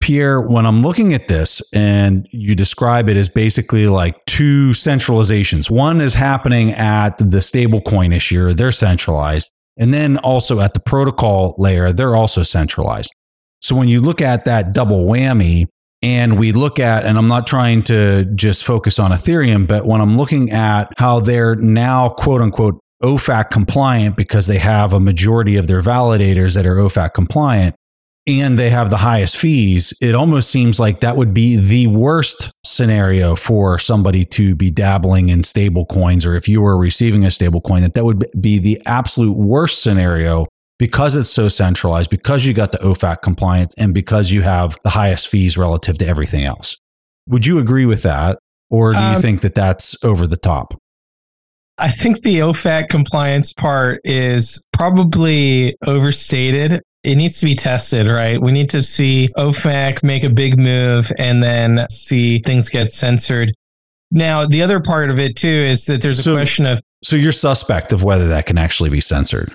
Pierre, when I'm looking at this and you describe it as basically like two centralizations, one is happening at the stablecoin issuer, they're centralized. And then also at the protocol layer, they're also centralized. So when you look at that double whammy, and we look at, and I'm not trying to just focus on Ethereum, but when I'm looking at how they're now quote unquote OFAC compliant because they have a majority of their validators that are OFAC compliant and they have the highest fees, it almost seems like that would be the worst scenario for somebody to be dabbling in stable coins or if you were receiving a stable coin that that would be the absolute worst scenario because it's so centralized, because you got the OFAC compliance, and because you have the highest fees relative to everything else. Would you agree with that? Or do you um, think that that's over the top? I think the OFAC compliance part is probably overstated. It needs to be tested, right? We need to see OFAC make a big move and then see things get censored. Now, the other part of it too is that there's a so, question of. So you're suspect of whether that can actually be censored.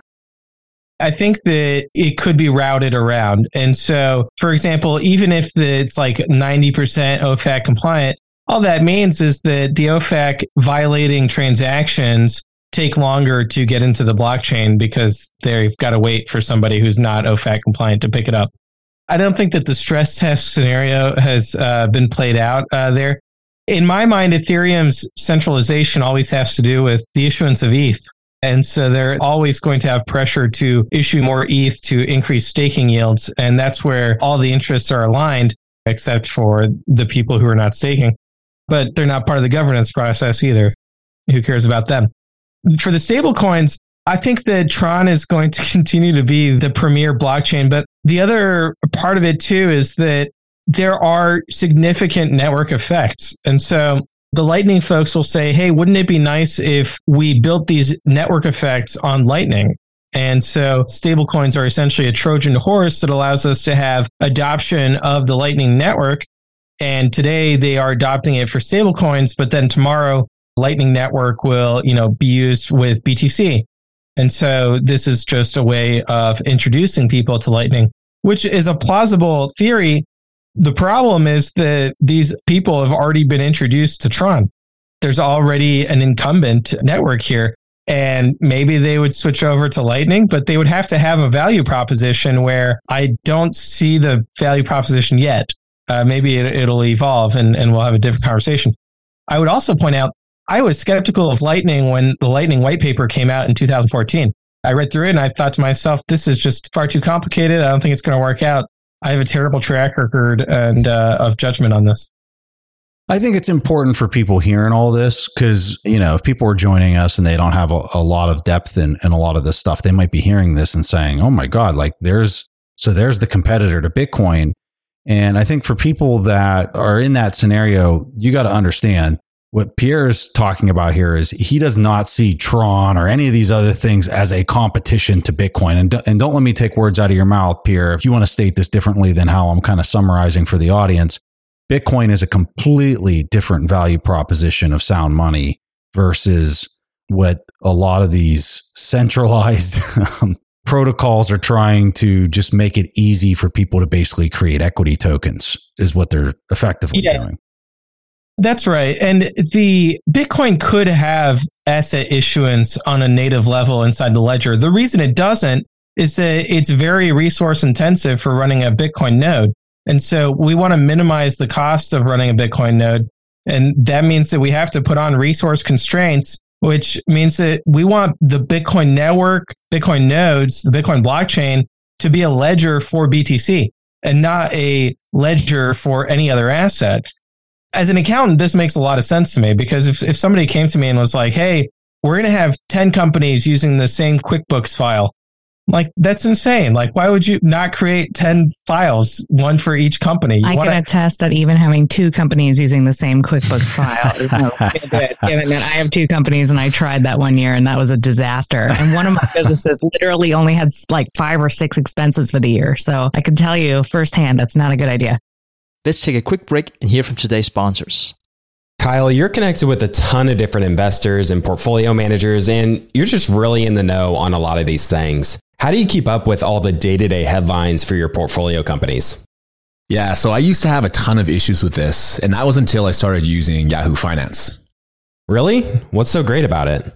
I think that it could be routed around. And so, for example, even if it's like 90% OFAC compliant, all that means is that the OFAC violating transactions take longer to get into the blockchain because they've got to wait for somebody who's not OFAC compliant to pick it up. I don't think that the stress test scenario has uh, been played out uh, there. In my mind, Ethereum's centralization always has to do with the issuance of ETH. And so they're always going to have pressure to issue more ETH to increase staking yields. And that's where all the interests are aligned, except for the people who are not staking. But they're not part of the governance process either. Who cares about them? For the stable coins, I think that Tron is going to continue to be the premier blockchain. But the other part of it too is that there are significant network effects. And so the Lightning folks will say, hey, wouldn't it be nice if we built these network effects on Lightning? And so stablecoins are essentially a Trojan horse that allows us to have adoption of the Lightning network. And today they are adopting it for stablecoins, but then tomorrow Lightning network will, you know, be used with BTC. And so this is just a way of introducing people to Lightning, which is a plausible theory the problem is that these people have already been introduced to Tron. There's already an incumbent network here. And maybe they would switch over to Lightning, but they would have to have a value proposition where I don't see the value proposition yet. Uh, maybe it, will evolve and, and we'll have a different conversation. I would also point out I was skeptical of Lightning when the Lightning white paper came out in 2014. I read through it and I thought to myself, this is just far too complicated. I don't think it's going to work out. I have a terrible track record and uh, of judgment on this. I think it's important for people hearing all this because, you know, if people are joining us and they don't have a, a lot of depth in, in a lot of this stuff, they might be hearing this and saying, oh my God, like there's, so there's the competitor to Bitcoin. And I think for people that are in that scenario, you got to understand what Pierre's talking about here is he does not see Tron or any of these other things as a competition to Bitcoin. And, and don't let me take words out of your mouth, Pierre. If you want to state this differently than how I'm kind of summarizing for the audience, Bitcoin is a completely different value proposition of sound money versus what a lot of these centralized um, protocols are trying to just make it easy for people to basically create equity tokens, is what they're effectively yeah. doing. That's right. And the Bitcoin could have asset issuance on a native level inside the ledger. The reason it doesn't is that it's very resource intensive for running a Bitcoin node. And so we want to minimize the cost of running a Bitcoin node. And that means that we have to put on resource constraints, which means that we want the Bitcoin network, Bitcoin nodes, the Bitcoin blockchain to be a ledger for BTC and not a ledger for any other asset. As an accountant, this makes a lot of sense to me because if, if somebody came to me and was like, hey, we're going to have 10 companies using the same QuickBooks file. Like that's insane. Like, why would you not create 10 files, one for each company? You I wanna- can attest that even having two companies using the same QuickBooks file is no good. Given that I have two companies and I tried that one year and that was a disaster. And one of my businesses literally only had like five or six expenses for the year. So I can tell you firsthand that's not a good idea. Let's take a quick break and hear from today's sponsors. Kyle, you're connected with a ton of different investors and portfolio managers, and you're just really in the know on a lot of these things. How do you keep up with all the day to day headlines for your portfolio companies? Yeah, so I used to have a ton of issues with this, and that was until I started using Yahoo Finance. Really? What's so great about it?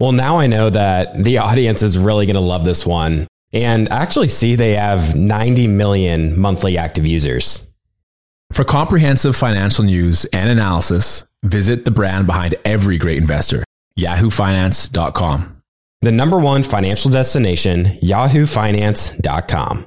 Well, now I know that the audience is really going to love this one. And I actually see they have 90 million monthly active users. For comprehensive financial news and analysis, visit the brand behind every great investor, yahoofinance.com. The number one financial destination, yahoofinance.com.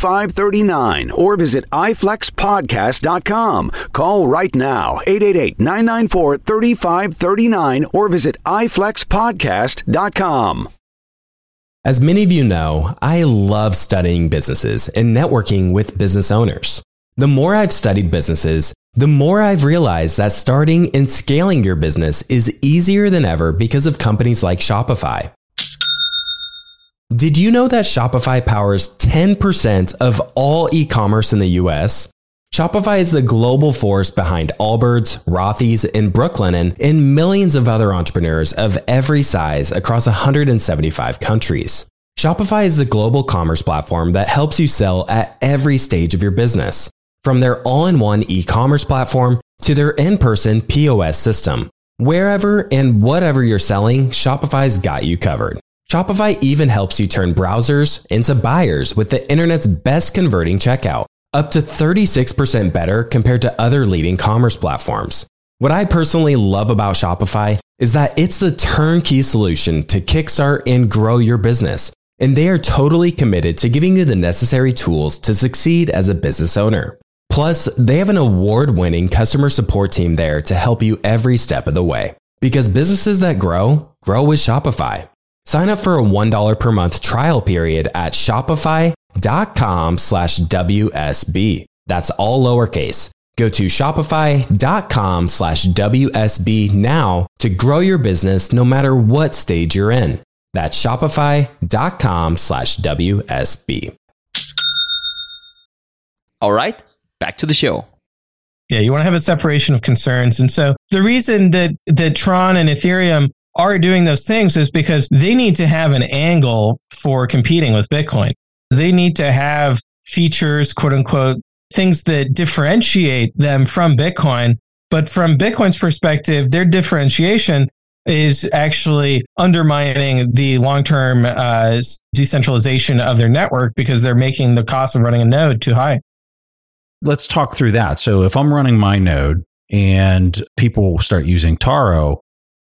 3539 or visit iflexpodcast.com. Call right now 888 994 3539 or visit iflexpodcast.com. As many of you know, I love studying businesses and networking with business owners. The more I've studied businesses, the more I've realized that starting and scaling your business is easier than ever because of companies like Shopify. Did you know that Shopify powers 10% of all e commerce in the US? Shopify is the global force behind Allbirds, Rothy's, and Brooklinen, and millions of other entrepreneurs of every size across 175 countries. Shopify is the global commerce platform that helps you sell at every stage of your business, from their all in one e commerce platform to their in person POS system. Wherever and whatever you're selling, Shopify's got you covered. Shopify even helps you turn browsers into buyers with the internet's best converting checkout, up to 36% better compared to other leading commerce platforms. What I personally love about Shopify is that it's the turnkey solution to kickstart and grow your business, and they are totally committed to giving you the necessary tools to succeed as a business owner. Plus, they have an award winning customer support team there to help you every step of the way. Because businesses that grow, grow with Shopify. Sign up for a $1 per month trial period at shopify.com slash WSB. That's all lowercase. Go to shopify.com slash WSB now to grow your business no matter what stage you're in. That's shopify.com slash WSB. All right, back to the show. Yeah, you want to have a separation of concerns. And so the reason that, that Tron and Ethereum are doing those things is because they need to have an angle for competing with Bitcoin. They need to have features, quote unquote, things that differentiate them from Bitcoin. But from Bitcoin's perspective, their differentiation is actually undermining the long term uh, decentralization of their network because they're making the cost of running a node too high. Let's talk through that. So if I'm running my node and people start using Taro,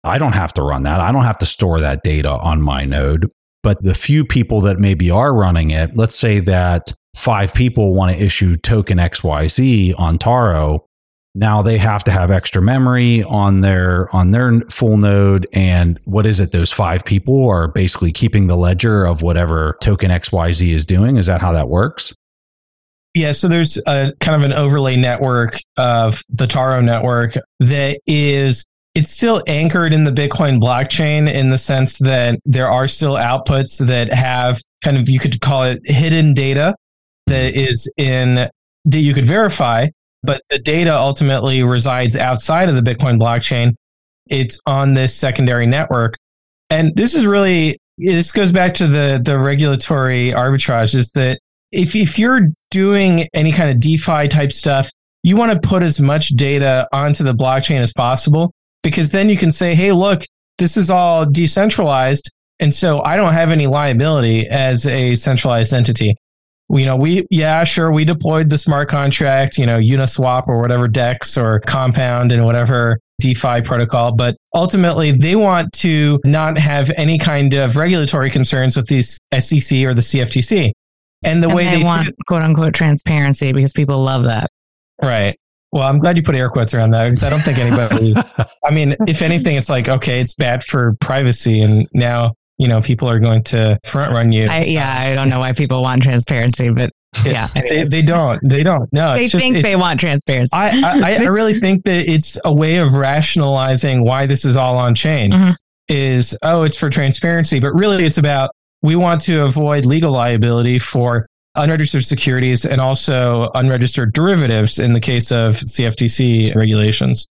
I don't have to run that. I don't have to store that data on my node. But the few people that maybe are running it, let's say that five people want to issue token XYZ on Taro. Now they have to have extra memory on their on their full node and what is it those five people are basically keeping the ledger of whatever token XYZ is doing is that how that works? Yeah, so there's a kind of an overlay network of the Taro network that is it's still anchored in the Bitcoin blockchain in the sense that there are still outputs that have kind of, you could call it hidden data that is in, that you could verify, but the data ultimately resides outside of the Bitcoin blockchain. It's on this secondary network. And this is really, this goes back to the, the regulatory arbitrage is that if, if you're doing any kind of DeFi type stuff, you want to put as much data onto the blockchain as possible because then you can say, hey, look, this is all decentralized. And so I don't have any liability as a centralized entity. You know, we, yeah, sure, we deployed the smart contract, you know, Uniswap or whatever DEX or Compound and whatever DeFi protocol, but ultimately they want to not have any kind of regulatory concerns with these SEC or the CFTC. And the And way they, they, want do, quote unquote transparency because people love that. right. Well, I'm glad you put air quotes around that because I don't think anybody. I mean, if anything, it's like okay, it's bad for privacy, and now you know people are going to front run you. I, yeah, I don't know why people want transparency, but yeah, they, they don't. They don't. No, they it's just- think they want transparency. I, I, I really think that it's a way of rationalizing why this is all on chain. Mhm. Is oh, it's for transparency, but really it's about we want to avoid legal liability for unregistered securities and also unregistered derivatives in the case of CFTC regulations.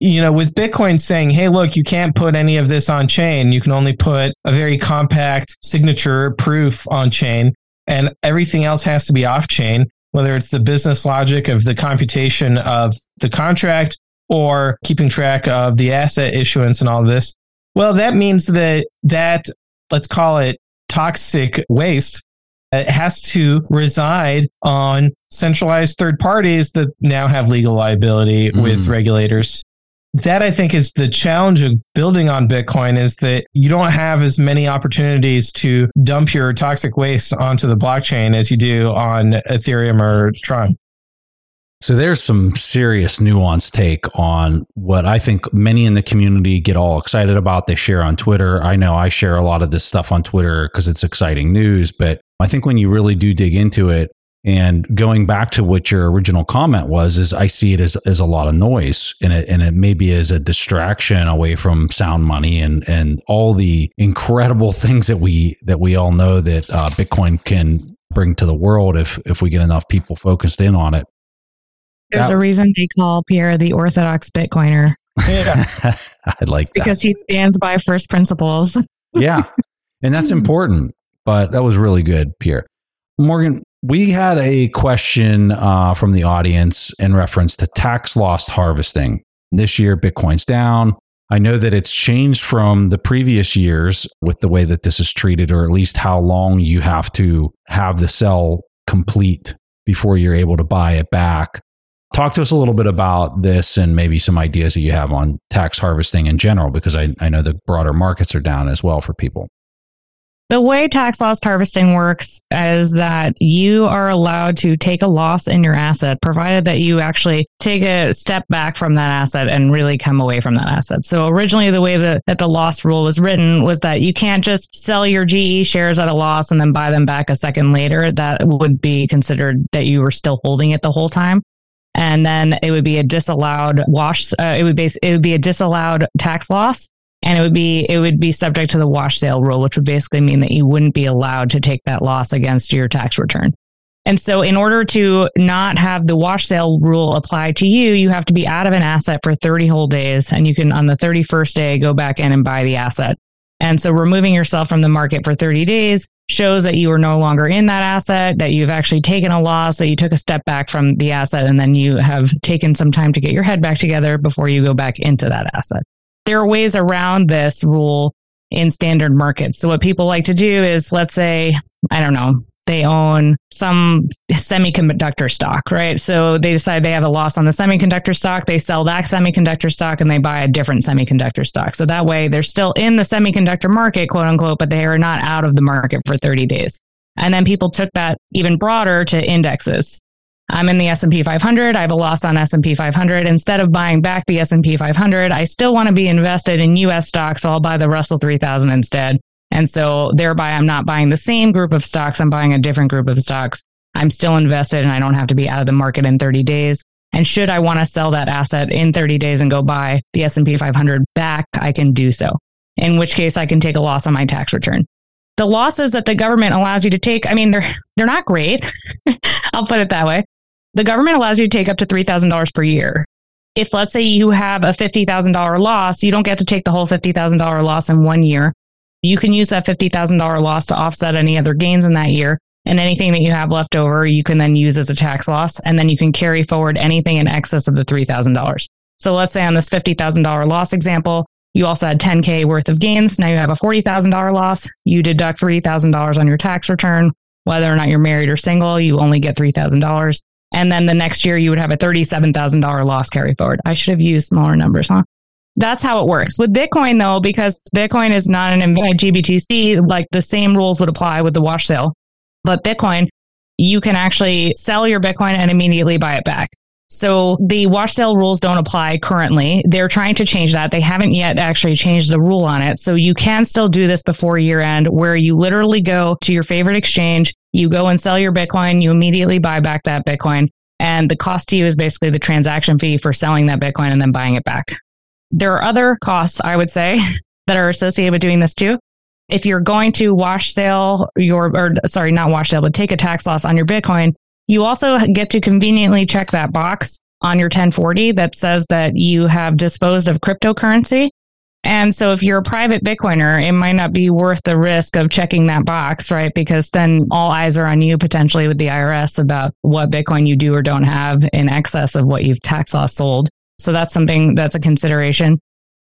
You know, with Bitcoin saying, hey, look, you can't put any of this on chain. You can only put a very compact signature proof on chain, and everything else has to be off chain whether it's the business logic of the computation of the contract or keeping track of the asset issuance and all this. Well, that means that that, let's call it toxic waste, it has to reside on centralized third parties that now have legal liability with Mm. regulators. That I think is the challenge of building on Bitcoin is that you don't have as many opportunities to dump your toxic waste onto the blockchain as you do on Ethereum or Tron. So there's some serious nuanced take on what I think many in the community get all excited about. They share on Twitter. I know I share a lot of this stuff on Twitter because it's exciting news, but I think when you really do dig into it and going back to what your original comment was, is I see it as, as a lot of noise and it, and it maybe is a distraction away from sound money and, and all the incredible things that we, that we all know that uh, Bitcoin can bring to the world if, if we get enough people focused in on it. There's that- a reason they call Pierre the Orthodox Bitcoiner Yeah. I like that. because he stands by first principles. yeah. And that's important. But that was really good, Pierre. Morgen, we had a question uh, from the audience in reference to tax loss harvesting. This year, Bitcoin's down. I know that it's changed from the previous years with the way that this is treated, or at least how long you have to have the sell complete before you're able to buy it back. Talk to us a little bit about this and maybe some ideas that you have on tax harvesting in general, because I, I know the broader markets are down as well for people. The way tax loss harvesting works is that you are allowed to take a loss in your asset, provided that you actually take a step back from that asset and really come away from that asset. So originally the way that, that the loss rule was written was that you can't just sell your GE shares at a loss and then buy them back a second later. That would be considered that you were still holding it the whole time. And then it would be a disallowed wash. Uh, it would be, it would be a disallowed tax loss and it would be it would be subject to the wash sale rule, which would basically mean that you wouldn't be allowed to take that loss against your tax return. And so, in order to not have the wash sale rule apply to you, you have to be out of an asset for 30 whole days, and you can on the 31st day go back in and buy the asset. And so, removing yourself from the market for 30 days shows that you are no longer in that asset, that you've actually taken a loss, that you took a step back from the asset, and then you have taken some time to get your head back together before you go back into that asset. There are ways around this rule in standard markets. So what people like to do is, let's say, I don't know, they own some semiconductor stock, right? So they decide they have a loss on the semiconductor stock. They sell that semiconductor stock and they buy a different semiconductor stock. So that way they're still in the semiconductor market, quote unquote, but they are not out of the market for 30 days. And then people took that even broader to indexes. I'm in the S&P 500. I have a loss on S&P 500. Instead of buying back the S&P 500, I still want to be invested in US stocks. So I'll buy the Russell 3000 instead. And so thereby I'm not buying the same group of stocks. I'm buying a different group of stocks. I'm still invested and I don't have to be out of the market in 30 days. And should I want to sell that asset in 30 days and go buy the S&P 500 back, I can do so. In which case I can take a loss on my tax return. The losses that the government allows you to take, I mean, they're, they're not great. I'll put it that way. The government allows you to take up to $3,000 per year. If let's say you have a $50,000 loss, you don't get to take the whole $50,000 loss in one year. You can use that $50,000 loss to offset any other gains in that year. And anything that you have left over, you can then use as a tax loss. And then you can carry forward anything in excess of the $3,000. So let's say on this $50,000 loss example, you also had 10K worth of gains. Now you have a $40,000 loss. You deduct $3,000 on your tax return. Whether or not you're married or single, you only get $3,000. And then the next year you would have a $37,000 loss carry forward. I should have used smaller numbers, huh? That's how it works. With Bitcoin though, because Bitcoin is not an GBTC, like the same rules would apply with the wash sale. But Bitcoin, you can actually sell your Bitcoin and immediately buy it back. So the wash sale rules don't apply currently. They're trying to change that. They haven't yet actually changed the rule on it. So you can still do this before year end where you literally go to your favorite exchange, you go and sell your Bitcoin, you immediately buy back that Bitcoin. And the cost to you is basically the transaction fee for selling that Bitcoin and then buying it back. There are other costs, I would say, that are associated with doing this too. If you're going to wash sale your, or sorry, not wash sale, but take a tax loss on your Bitcoin, you also get to conveniently check that box on your 1040 that says that you have disposed of cryptocurrency. And so if you're a private Bitcoiner, it might not be worth the risk of checking that box, right? Because then all eyes are on you potentially with the IRS about what Bitcoin you do or don't have in excess of what you've tax loss sold. So that's something that's a consideration.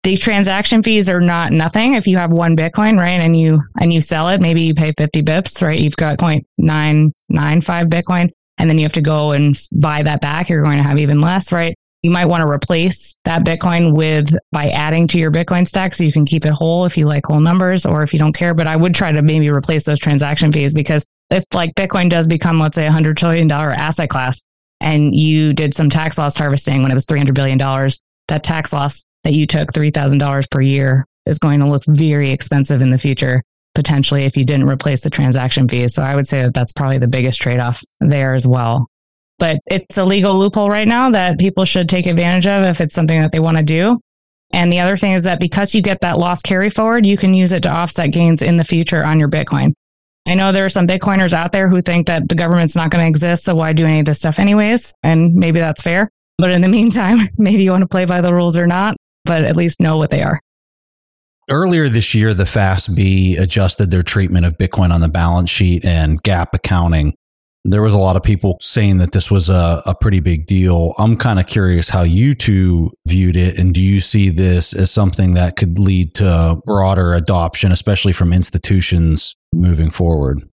The transaction fees are not nothing. If you have one Bitcoin, right, and you and you sell it, maybe you pay 50 bips, right? You've got 0.995 Bitcoin and then you have to go and buy that back, you're going to have even less, right? You might want to replace that Bitcoin with by adding to your Bitcoin stack so you can keep it whole if you like whole numbers or if you don't care. But I would try to maybe replace those transaction fees because if like Bitcoin does become, let's say, a hundred trillion dollar asset class and you did some tax loss harvesting when it was $300 billion, that tax loss that you took $3,000 per year is going to look very expensive in the future potentially if you didn't replace the transaction fees. So I would say that that's probably the biggest trade off there as well. But it's a legal loophole right now that people should take advantage of if it's something that they want to do. And the other thing is that because you get that loss carry forward, you can use it to offset gains in the future on your Bitcoin. I know there are some Bitcoiners out there who think that the government's not going to exist, so why do any of this stuff anyways? And maybe that's fair. But in the meantime, maybe you want to play by the rules or not, but at least know what they are. Earlier this year, the FASB adjusted their treatment of Bitcoin on the balance sheet and GAAP accounting. There was a lot of people saying that this was a, a pretty big deal. I'm kind of curious how you two viewed it. And do you see this as something that could lead to broader adoption, especially from institutions moving forward?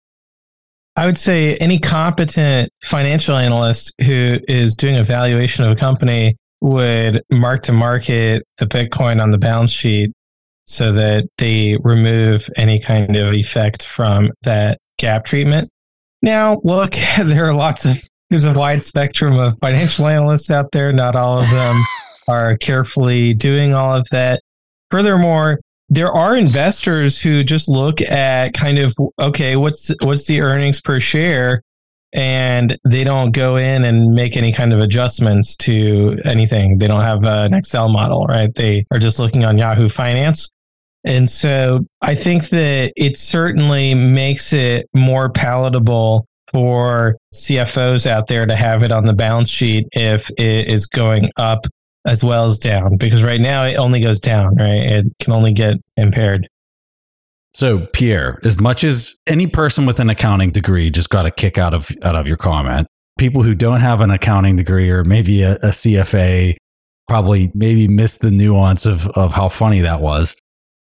I would say any competent financial analyst who is doing a valuation of a company would mark to market the Bitcoin on the balance sheet so that they remove any kind of effect from that GAAP treatment. Now, look, there are lots of, there's a wide spectrum of financial analysts out there. Not all of them are carefully doing all of that. Furthermore, there are investors who just look at kind of, okay, what's, what's the earnings per share? And they don't go in and make any kind of adjustments to anything. They don't have an Excel model, right? They are just looking on Yahoo Finance and so I think that it certainly makes it more palatable for CFOs out there to have it on the balance sheet if it is going up as well as down, because right now it only goes down, right? It can only get impaired. So, Pierre, as much as any person with an accounting degree just got a kick out of out of your comment, people who don't have an accounting degree or maybe a, a CFA probably maybe missed the nuance of, of how funny that was.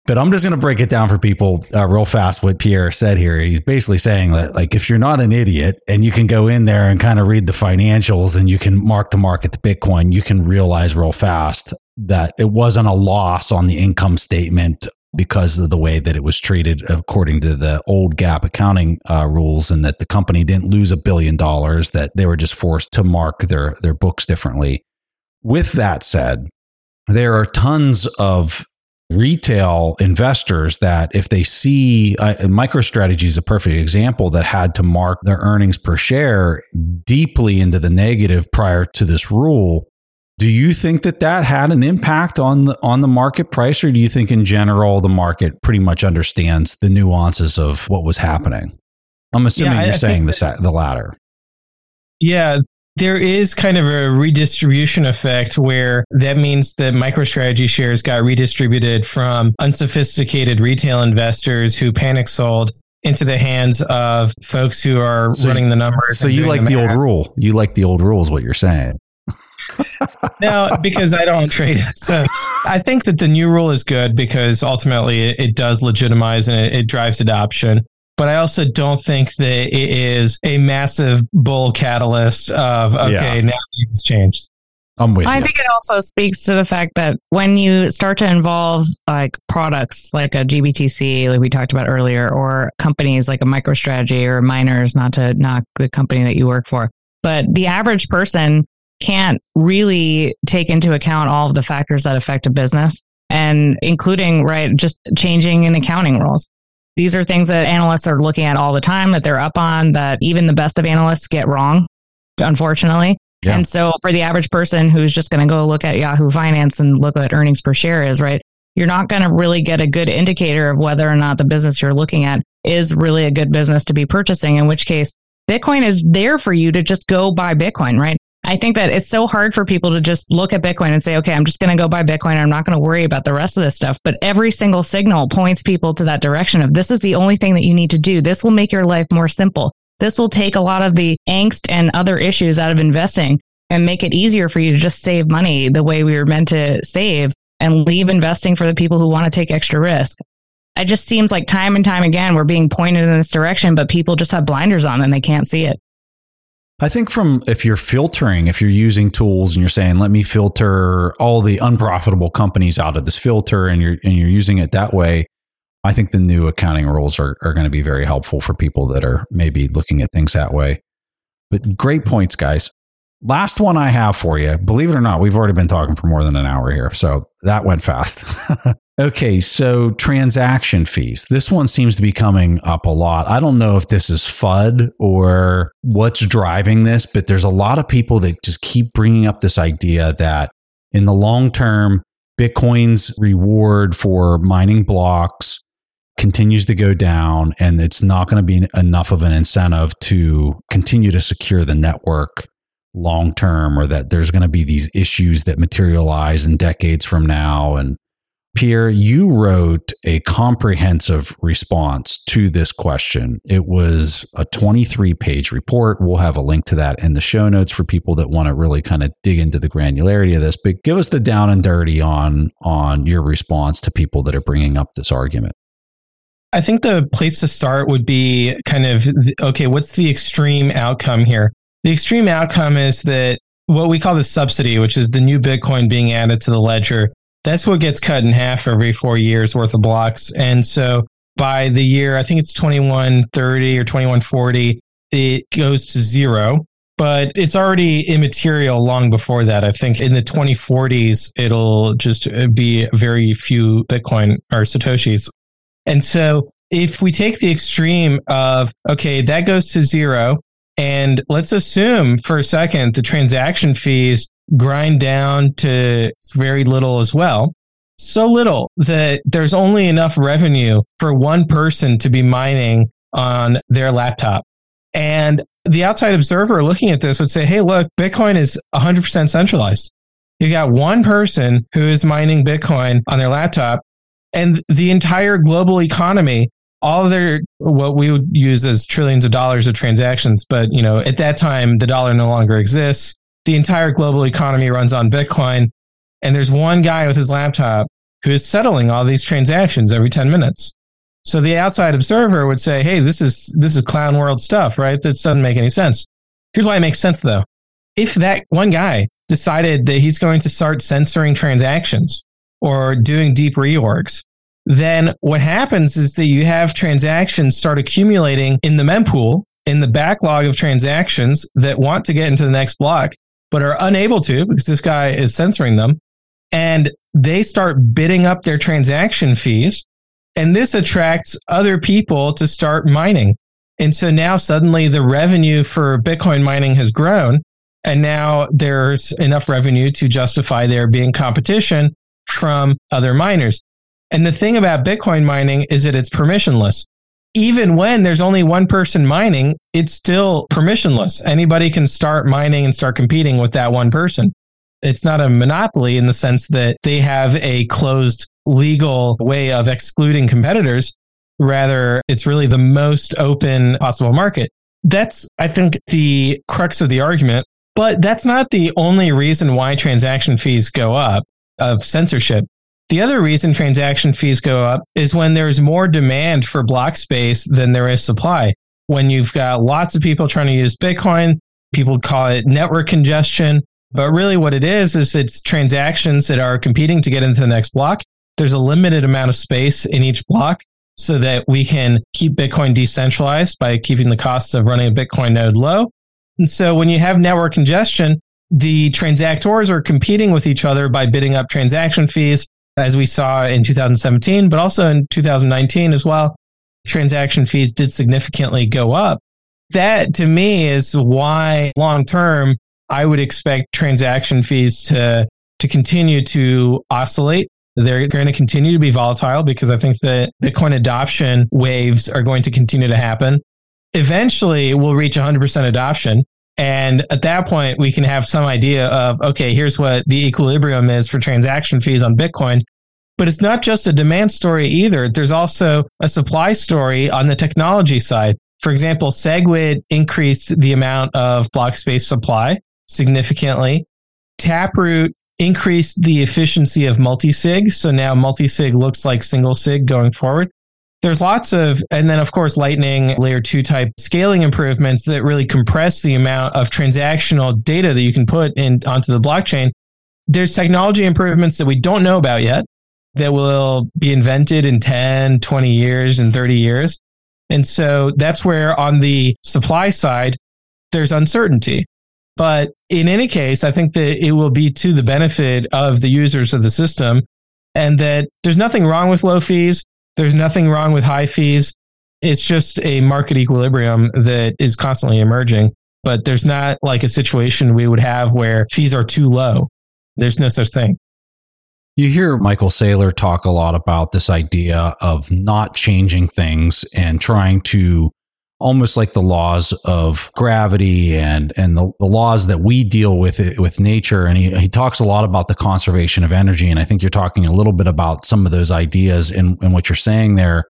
But I'm just going to break it down for people uh, real fast. What Pierre said here, he's basically saying that, like, if you're not an idiot and you can go in there and kind of read the financials and you can mark to market the Bitcoin, you can realize real fast that it wasn't a loss on the income statement because of the way that it was treated according to the old GAAP accounting uh, rules, and that the company didn't lose a billion dollars; that they were just forced to mark their their books differently. With that said, there are tons of retail investors that if they see uh, MicroStrategy is a perfect example that had to mark their earnings per share deeply into the negative prior to this rule. Do you think that that had an impact on the on the market price or do you think in general the market pretty much understands the nuances of what was happening? I'm assuming yeah, you're I saying the the latter. Yeah there is kind of a redistribution effect where that means that MicroStrategy shares got redistributed from unsophisticated retail investors who panic sold into the hands of folks who are so running the numbers. So you like the, the old rule. You like the old rules, what you're saying. no, because I don't trade. So I think that the new rule is good because ultimately it, it does legitimize and it, it drives adoption but I also don't think that it is a massive bull catalyst of okay, yeah. now things changed. I'm with I you. think it also speaks to the fact that when you start to involve like products like a GBTC, like we talked about earlier, or companies like a MicroStrategy or miners, not to knock the company that you work for, but the average person can't really take into account all of the factors that affect a business and including, right, just changing in accounting rules. These are things that analysts are looking at all the time that they're up on that even the best of analysts get wrong, unfortunately. Yeah. And so for the average person who's just going to go look at Yahoo Finance and look at earnings per share is, right? You're not going to really get a good indicator of whether or not the business you're looking at is really a good business to be purchasing, in which case Bitcoin is there for you to just go buy Bitcoin, right? I think that it's so hard for people to just look at Bitcoin and say, okay, I'm just going to go buy Bitcoin. I'm not going to worry about the rest of this stuff. But every single signal points people to that direction of this is the only thing that you need to do. This will make your life more simple. This will take a lot of the angst and other issues out of investing and make it easier for you to just save money the way we were meant to save and leave investing for the people who want to take extra risk. It just seems like time and time again, we're being pointed in this direction, but people just have blinders on and they can't see it. I think from if you're filtering, if you're using tools and you're saying, let me filter all the unprofitable companies out of this filter and you're and you're using it that way, I think the new accounting rules are, are going to be very helpful for people that are maybe looking at things that way. But great points, guys. Last one I have for you. Believe it or not, we've already been talking for more than an hour here. So that went fast. Okay, so transaction fees. This one seems to be coming up a lot. I don't know if this is FUD or what's driving this, but there's a lot of people that just keep bringing up this idea that in the long term, Bitcoin's reward for mining blocks continues to go down, and it's not going to be enough of an incentive to continue to secure the network long term, or that there's going to be these issues that materialize in decades from now. And Pierre, you wrote a comprehensive response to this question. It was a 23 page report. We'll have a link to that in the show notes for people that want to really kind of dig into the granularity of this. But give us the down and dirty on, on your response to people that are bringing up this argument. I think the place to start would be kind of okay, what's the extreme outcome here? The extreme outcome is that what we call the subsidy, which is the new Bitcoin being added to the ledger, that's what gets cut in half every four years worth of blocks. And so by the year, I think it's 2130 or 2140, it goes to zero, but it's already immaterial long before that. I think in the 2040s, it'll just be very few Bitcoin or Satoshis. And so if we take the extreme of, okay, that goes to zero, and let's assume for a second the transaction fees grind down to very little as well. So little that there's only enough revenue for one person to be mining on their laptop. And the outside observer looking at this would say, hey, look, Bitcoin is 100% centralized. You got one person who is mining Bitcoin on their laptop, and the entire global economy, all of their what we would use as trillions of dollars of transactions, but you know, at that time the dollar no longer exists the entire global economy runs on Bitcoin. And there's one guy with his laptop who is settling all these transactions every 10 minutes. So the outside observer would say, Hey, this is, this is clown world stuff, right? This doesn't make any sense. Here's why it makes sense though. If that one guy decided that he's going to start censoring transactions or doing deep reorgs, then what happens is that you have transactions start accumulating in the mempool in the backlog of transactions that want to get into the next block, but are unable to because this guy is censoring them. And they start bidding up their transaction fees. And this attracts other people to start mining. And so now suddenly the revenue for Bitcoin mining has grown. And now there's enough revenue to justify there being competition from other miners. And the thing about Bitcoin mining is that it's permissionless. Even when there's only one person mining, it's still permissionless. Anybody can start mining and start competing with that one person. It's not a monopoly in the sense that they have a closed legal way of excluding competitors. Rather, it's really the most open possible market. That's, I think, the crux of the argument. But that's not the only reason why transaction fees go up of censorship. The other reason transaction fees go up is when there's more demand for block space than there is supply. When you've got lots of people trying to use Bitcoin, people call it network congestion. But really, what it is, is it's transactions that are competing to get into the next block. There's a limited amount of space in each block so that we can keep Bitcoin decentralized by keeping the costs of running a Bitcoin node low. And so when you have network congestion, the transactors are competing with each other by bidding up transaction fees, as we saw in 2017, but also in 2019 as well. Transaction fees did significantly go up. That to me is why long term, I would expect transaction fees to, to continue to oscillate. They're going to continue to be volatile because I think that Bitcoin adoption waves are going to continue to happen. Eventually, we'll reach 100% adoption. And at that point, we can have some idea of, okay, here's what the equilibrium is for transaction fees on Bitcoin. But it's not just a demand story either. There's also a supply story on the technology side. For example, SegWit increased the amount of block space supply significantly. Taproot increased the efficiency of multi-sig. So now multi-sig looks like single sig going forward there's lots of, and then of course, Lightning layer two type scaling improvements that really compress the amount of transactional data that you can put in onto the blockchain. There's technology improvements that we don't know about yet that will be invented in 10, 20 years and 30 years. And so that's where on the supply side, there's uncertainty. But in any case, I think that it will be to the benefit of the users of the system and that there's nothing wrong with low fees. There's nothing wrong with high fees. It's just a market equilibrium that is constantly emerging. But there's not like a situation we would have where fees are too low. There's no such thing. You hear Michael Saylor talk a lot about this idea of not changing things and trying to almost like the laws of gravity and and the, the laws that we deal with with nature. And he, he talks a lot about the conservation of energy. And i think you're talking a little bit about some of those ideas in, in what you're saying there.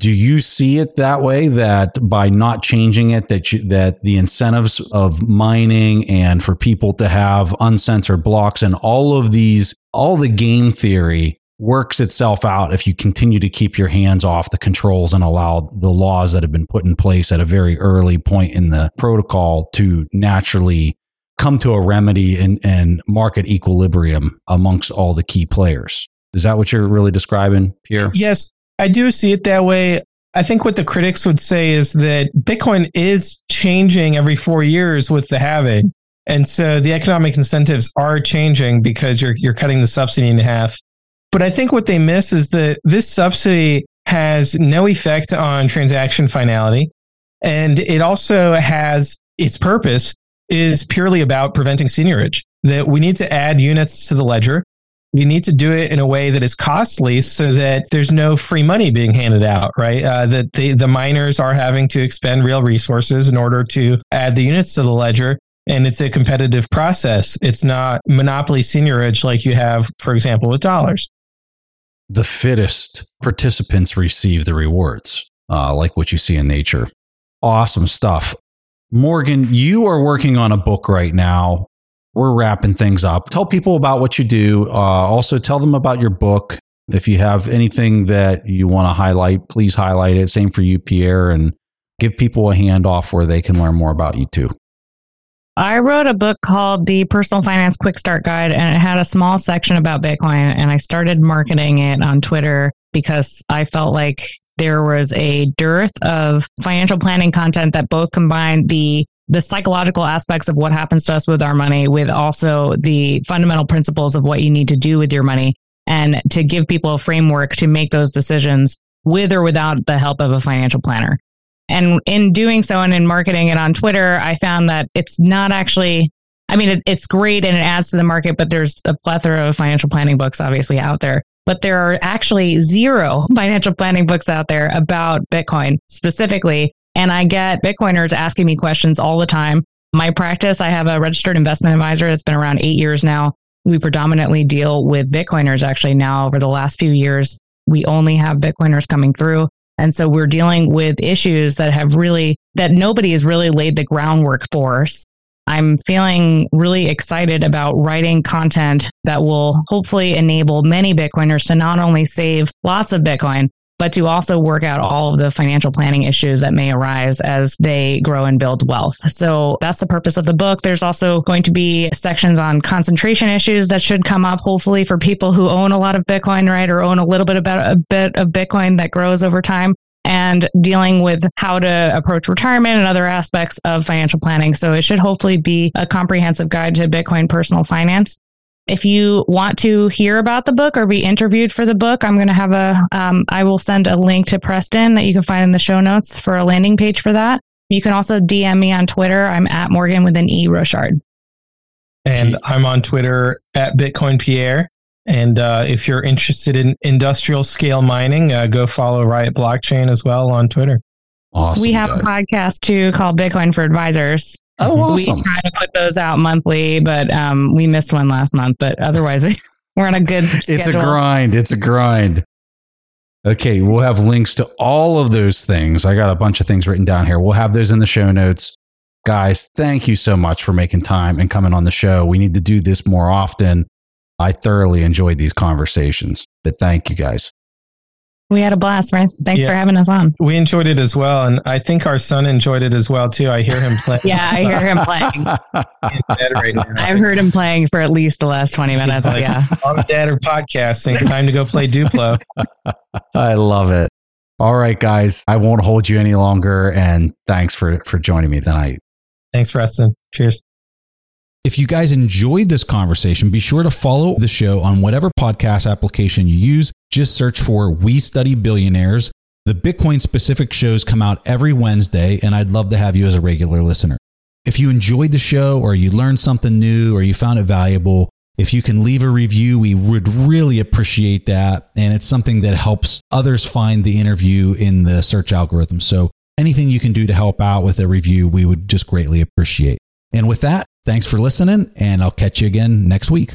Do you see it that way that by not changing it that you, that the incentives of mining and for people to have uncensored blocks and all of these all the game theory works itself out if you continue to keep your hands off the controls and allow the laws that have been put in place at a very early point in the protocol to naturally come to a remedy and, and market equilibrium amongst all the key players. Is that what you're really describing, Pierre? Yes, I do see it that way. I think what the critics would say is that Bitcoin is changing every four years with the halving. And so the economic incentives are changing because you're, you're cutting the subsidy in half. But I think what they miss is that this subsidy has no effect on transaction finality. And it also has its purpose is purely about preventing seigniorage, that we need to add units to the ledger. We need to do it in a way that is costly so that there's no free money being handed out, right? Uh, that the, the miners are having to expend real resources in order to add the units to the ledger. And it's a competitive process. It's not monopoly seigniorage like you have, for example, with dollars the fittest participants receive the rewards, uh, like what you see in nature. Awesome stuff. Morgen, you are working on a book right now. we're wrapping things up. Tell people about what you do. Uh, also, tell them about your book. If you have anything that you want to highlight, please highlight it. Same for you, Pierre, and give people a handoff where they can learn more about you too. I wrote a book called The Personal Finance Quick Start Guide, and it had a small section about Bitcoin. And I started marketing it on Twitter because I felt like there was a dearth of financial planning content that both combined the the psychological aspects of what happens to us with our money with also the fundamental principles of what you need to do with your money and to give people a framework to make those decisions with or without the help of a financial planner. And in doing so and in marketing it on Twitter, I found that it's not actually, I mean, it, it's great and it adds to the market, but there's a plethora of financial planning books obviously out there. But there are actually zero financial planning books out there about Bitcoin specifically. And I get Bitcoiners asking me questions all the time. My practice, I have a registered investment advisor that's been around eight years now. We predominantly deal with Bitcoiners actually now over the last few years. We only have Bitcoiners coming through. And so we're dealing with issues that have really, that nobody has really laid the groundwork for. I'm feeling really excited about writing content that will hopefully enable many Bitcoiners to not only save lots of Bitcoin, but to also work out all of the financial planning issues that may arise as they grow and build wealth. So that's the purpose of the book. There's also going to be sections on concentration issues that should come up, hopefully, for people who own a lot of Bitcoin, right? Or own a little bit about a bit of Bitcoin that grows over time and dealing with how to approach retirement and other aspects of financial planning. So it should hopefully be a comprehensive guide to Bitcoin personal finance. If you want to hear about the book or be interviewed for the book, I'm going to have a. Um, I will send a link to Preston that you can find in the show notes for a landing page for that. You can also DM me on Twitter. I'm at Morgen with an E Rochard. And I'm on Twitter at Bitcoin Pierre. And uh, if you're interested in industrial scale mining, uh, go follow Riot Blockchain as well on Twitter. Awesome. we have guys. a podcast too called Bitcoin for Advisors. Oh, awesome. We try to put those out monthly, but um, we missed one last month. But otherwise, we're on a good schedule. It's a grind. It's a grind. Okay, we'll have links to all of those things. I got a bunch of things written down here. We'll have those in the show notes. Guys, thank you so much for making time and coming on the show. We need to do this more often. I thoroughly enjoyed these conversations, but thank you guys. We had a blast, man. Thanks Yeah. for having us on. We enjoyed it as well. And I think our son enjoyed it as well, too. I hear him playing. Yeah, I hear him playing. right. I've heard him playing for at least the last 20 minutes. like- yeah. Mom and dad are podcasting. Time to go play Duplo. I love it. All right, guys, I won't hold you any longer. And thanks for, for joining me tonight. Thanks, Preston. Cheers. If you guys enjoyed this conversation, be sure to follow the show on whatever podcast application you use. Just search for We Study Billionaires. The Bitcoin specific shows come out every Wednesday, and I'd love to have you as a regular listener. If you enjoyed the show, or you learned something new, or you found it valuable, if you can leave a review, we would really appreciate that. And it's something that helps others find the interview in the search algorithm. So anything you can do to help out with a review, we would just greatly appreciate. And with that, thanks for listening, and I'll catch you again next week.